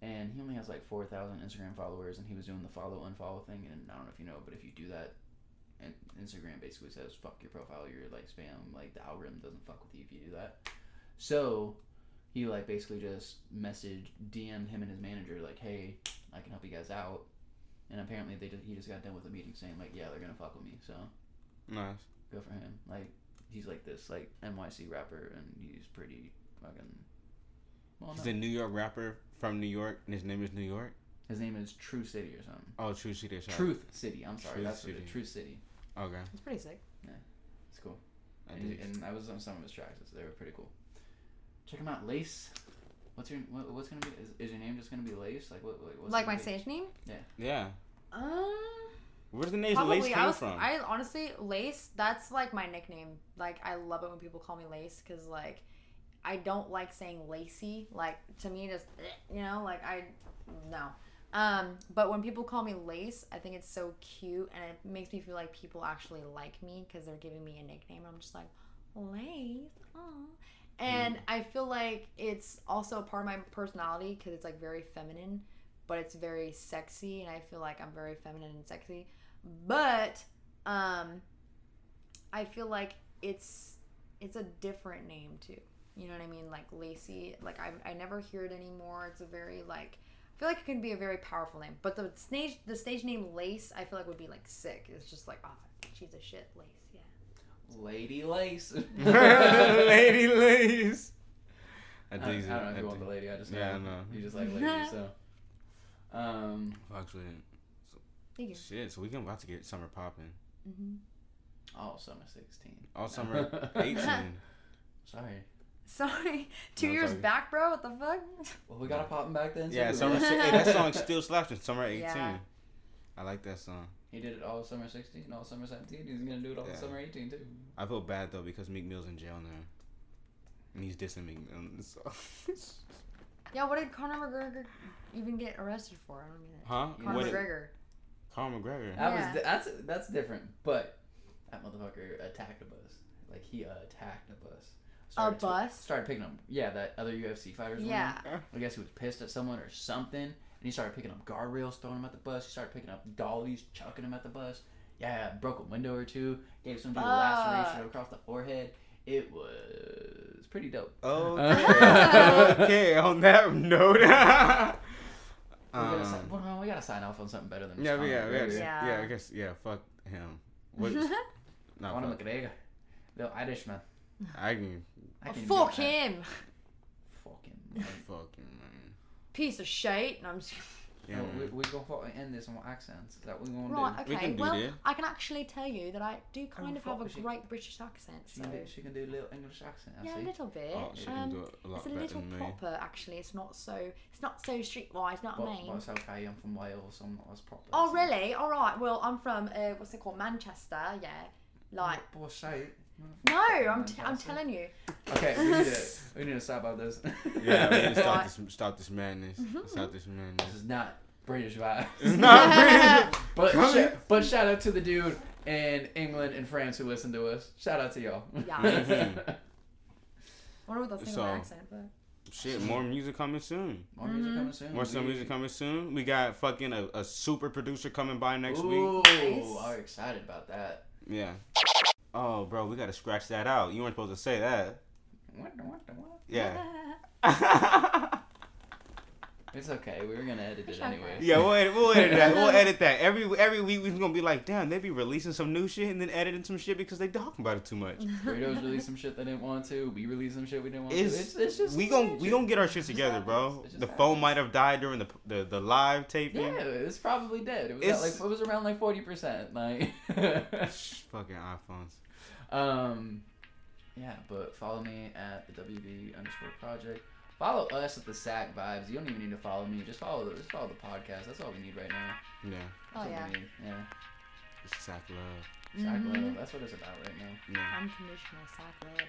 and he only has like four thousand Instagram followers, and he was doing the follow unfollow thing. And I don't know if you know, but if you do that, and Instagram basically says fuck your profile, you're like spam. Like the algorithm doesn't fuck with you if you do that. So he like basically just messaged, DM'd him and his manager like, hey, I can help you guys out. And apparently they just, he just got done with a meeting saying like, yeah, they're gonna fuck with me. So Nice. go for him. Like he's like this like NYC rapper, and he's pretty fucking. Well, He's no. a New York rapper from New York, and his name is New York. His name is True City or something. Oh, True City. Sorry. Truth City. I'm sorry, Truth that's what it City. is. True City. Okay. It's pretty sick. Yeah, it's cool. I And, and I was on some of his tracks. so They were pretty cool. Check him out, Lace. What's your what, what's gonna be? Is, is your name just gonna be Lace? Like what? what what's like my gonna be? stage name? Yeah. Yeah. Um. Where's the name Probably. Lace I was. from? I honestly Lace. That's like my nickname. Like I love it when people call me Lace because like I don't like saying lacy. Like to me, just you know, like I no. Um, but when people call me Lace, I think it's so cute and it makes me feel like people actually like me because they're giving me a nickname. I'm just like Lace, aw. And I feel like it's also a part of my personality because it's like very feminine, but it's very sexy, and I feel like I'm very feminine and sexy. But um, I feel like it's it's a different name too. You know what I mean? Like Lacey. Like I I never hear it anymore. It's a very like I feel like it can be a very powerful name. But the stage the stage name Lace I feel like would be like sick. It's just like oh she's a shit Lace. Yeah. Lady Lace. Lady Lace. I I, I don't know if you want the lady. I just know. Yeah, I know. You just like ladies, so. Um. Fucks with it. Thank you. Shit, so we can about to get summer popping. hmm Oh, summer sixteen. All summer 18. Sorry. Sorry, two No, years sorry. back, bro. What the fuck? Well, we got a popping back then. Yeah, too. summer. si- hey, that song still slaps in summer 18. Yeah. I like that song. He did it all summer sixteen, all summer seventeen. He's gonna do it all Yeah. summer eighteen too. I feel bad though because Meek Mill's in jail now. And he's dissing Meek Mill. in this song. Yeah, what did Conor McGregor even get arrested for? I don't get it. huh? Conor What did- McGregor. Conor McGregor. That Yeah. was di- that's that's different, but that motherfucker attacked a bus. Like he uh, attacked a bus. A Started to- bus? started picking up. Yeah, that other UFC fighters. Yeah. I guess he was pissed at someone or something, and he started picking up guardrails, throwing them at the bus. He started picking up dollies, chucking them at the bus. Yeah, broke a window or two. Gave some dude a laceration across the forehead. It was pretty dope. Okay. okay. On that note. We gotta, sign, um, well, we gotta sign off on something better than yeah, Conor we- yeah, we gotta, yeah, Yeah. I guess, yeah, fuck him. What? Not Conor fuck. McGregor, the Irishman. I can I can't even Fuck get that. him. Fucking. man. Fucking man. Piece of shit. No, I'm just Yeah, we, we gonna end this on accents. Is that what we gonna Right, do? We okay. can do Well, that. I can actually tell you that I do kind Oh, of have fuck, a she- great British accent. She can, do, she can do a little English accent. I yeah, see. a little bit. Oh, she can um, do it a lot it's a little than me. proper actually. It's not so. It's not so streetwise. Not But, mean. but it's okay. I'm from Wales. so I'm not as proper. Oh as- really? All right. Well, I'm from uh, what's it called? Manchester. Yeah. Like Boy, say it. No, I'm t- I'm telling you. Okay, we need to we need to stop about this. Yeah, we need to stop this, stop this madness. Stop this madness. this is not British vibes. It's not British. But sh- but shout out to the dude in England and France who listened to us. Shout out to y'all. Yes. Mhm. I wonder what they'll think So- of my accent, but Shit, more music coming soon. More music Mhm. coming soon. More some music coming soon. We got fucking a, a super producer coming by next week. Ooh, Nice. I'm excited about that. Yeah. Oh, bro, we gotta scratch that out. You weren't supposed to say that. What the- what the what? Yeah. It's okay. We were gonna edit it anyway. yeah, we'll edit, we'll edit that. We'll edit that. Every every week we're gonna be like, damn, they be releasing some new shit and then editing some shit because they talking about it too much. Burritos released some shit they didn't want to. We released some shit we didn't want It's, to. It's, it's just we gon' we gonna get our shit together, bro. It just The phone might have died during the the, the live taping. Yeah, it's probably dead. It was It's- at like it was around like forty percent. Like, Fucking iPhones. Um, yeah, but follow me at the WB underscore project. Follow us at the Sac Vibes. You don't even need to follow me. Just follow the, just follow the podcast. That's all we need right now. Yeah. Oh, that's oh, yeah. Yeah. It's Sac Love. Sac mm-hmm. Love. That's what it's about right now. Yeah. Unconditional Sac Love.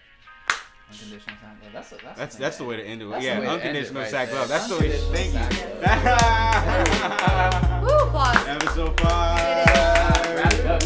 Unconditional sac love. That's a, that's that's, that's the way to end it. That's yeah, unconditional it right sac love. That's the way. Thank you. Woo, Episode five. Wrap it up.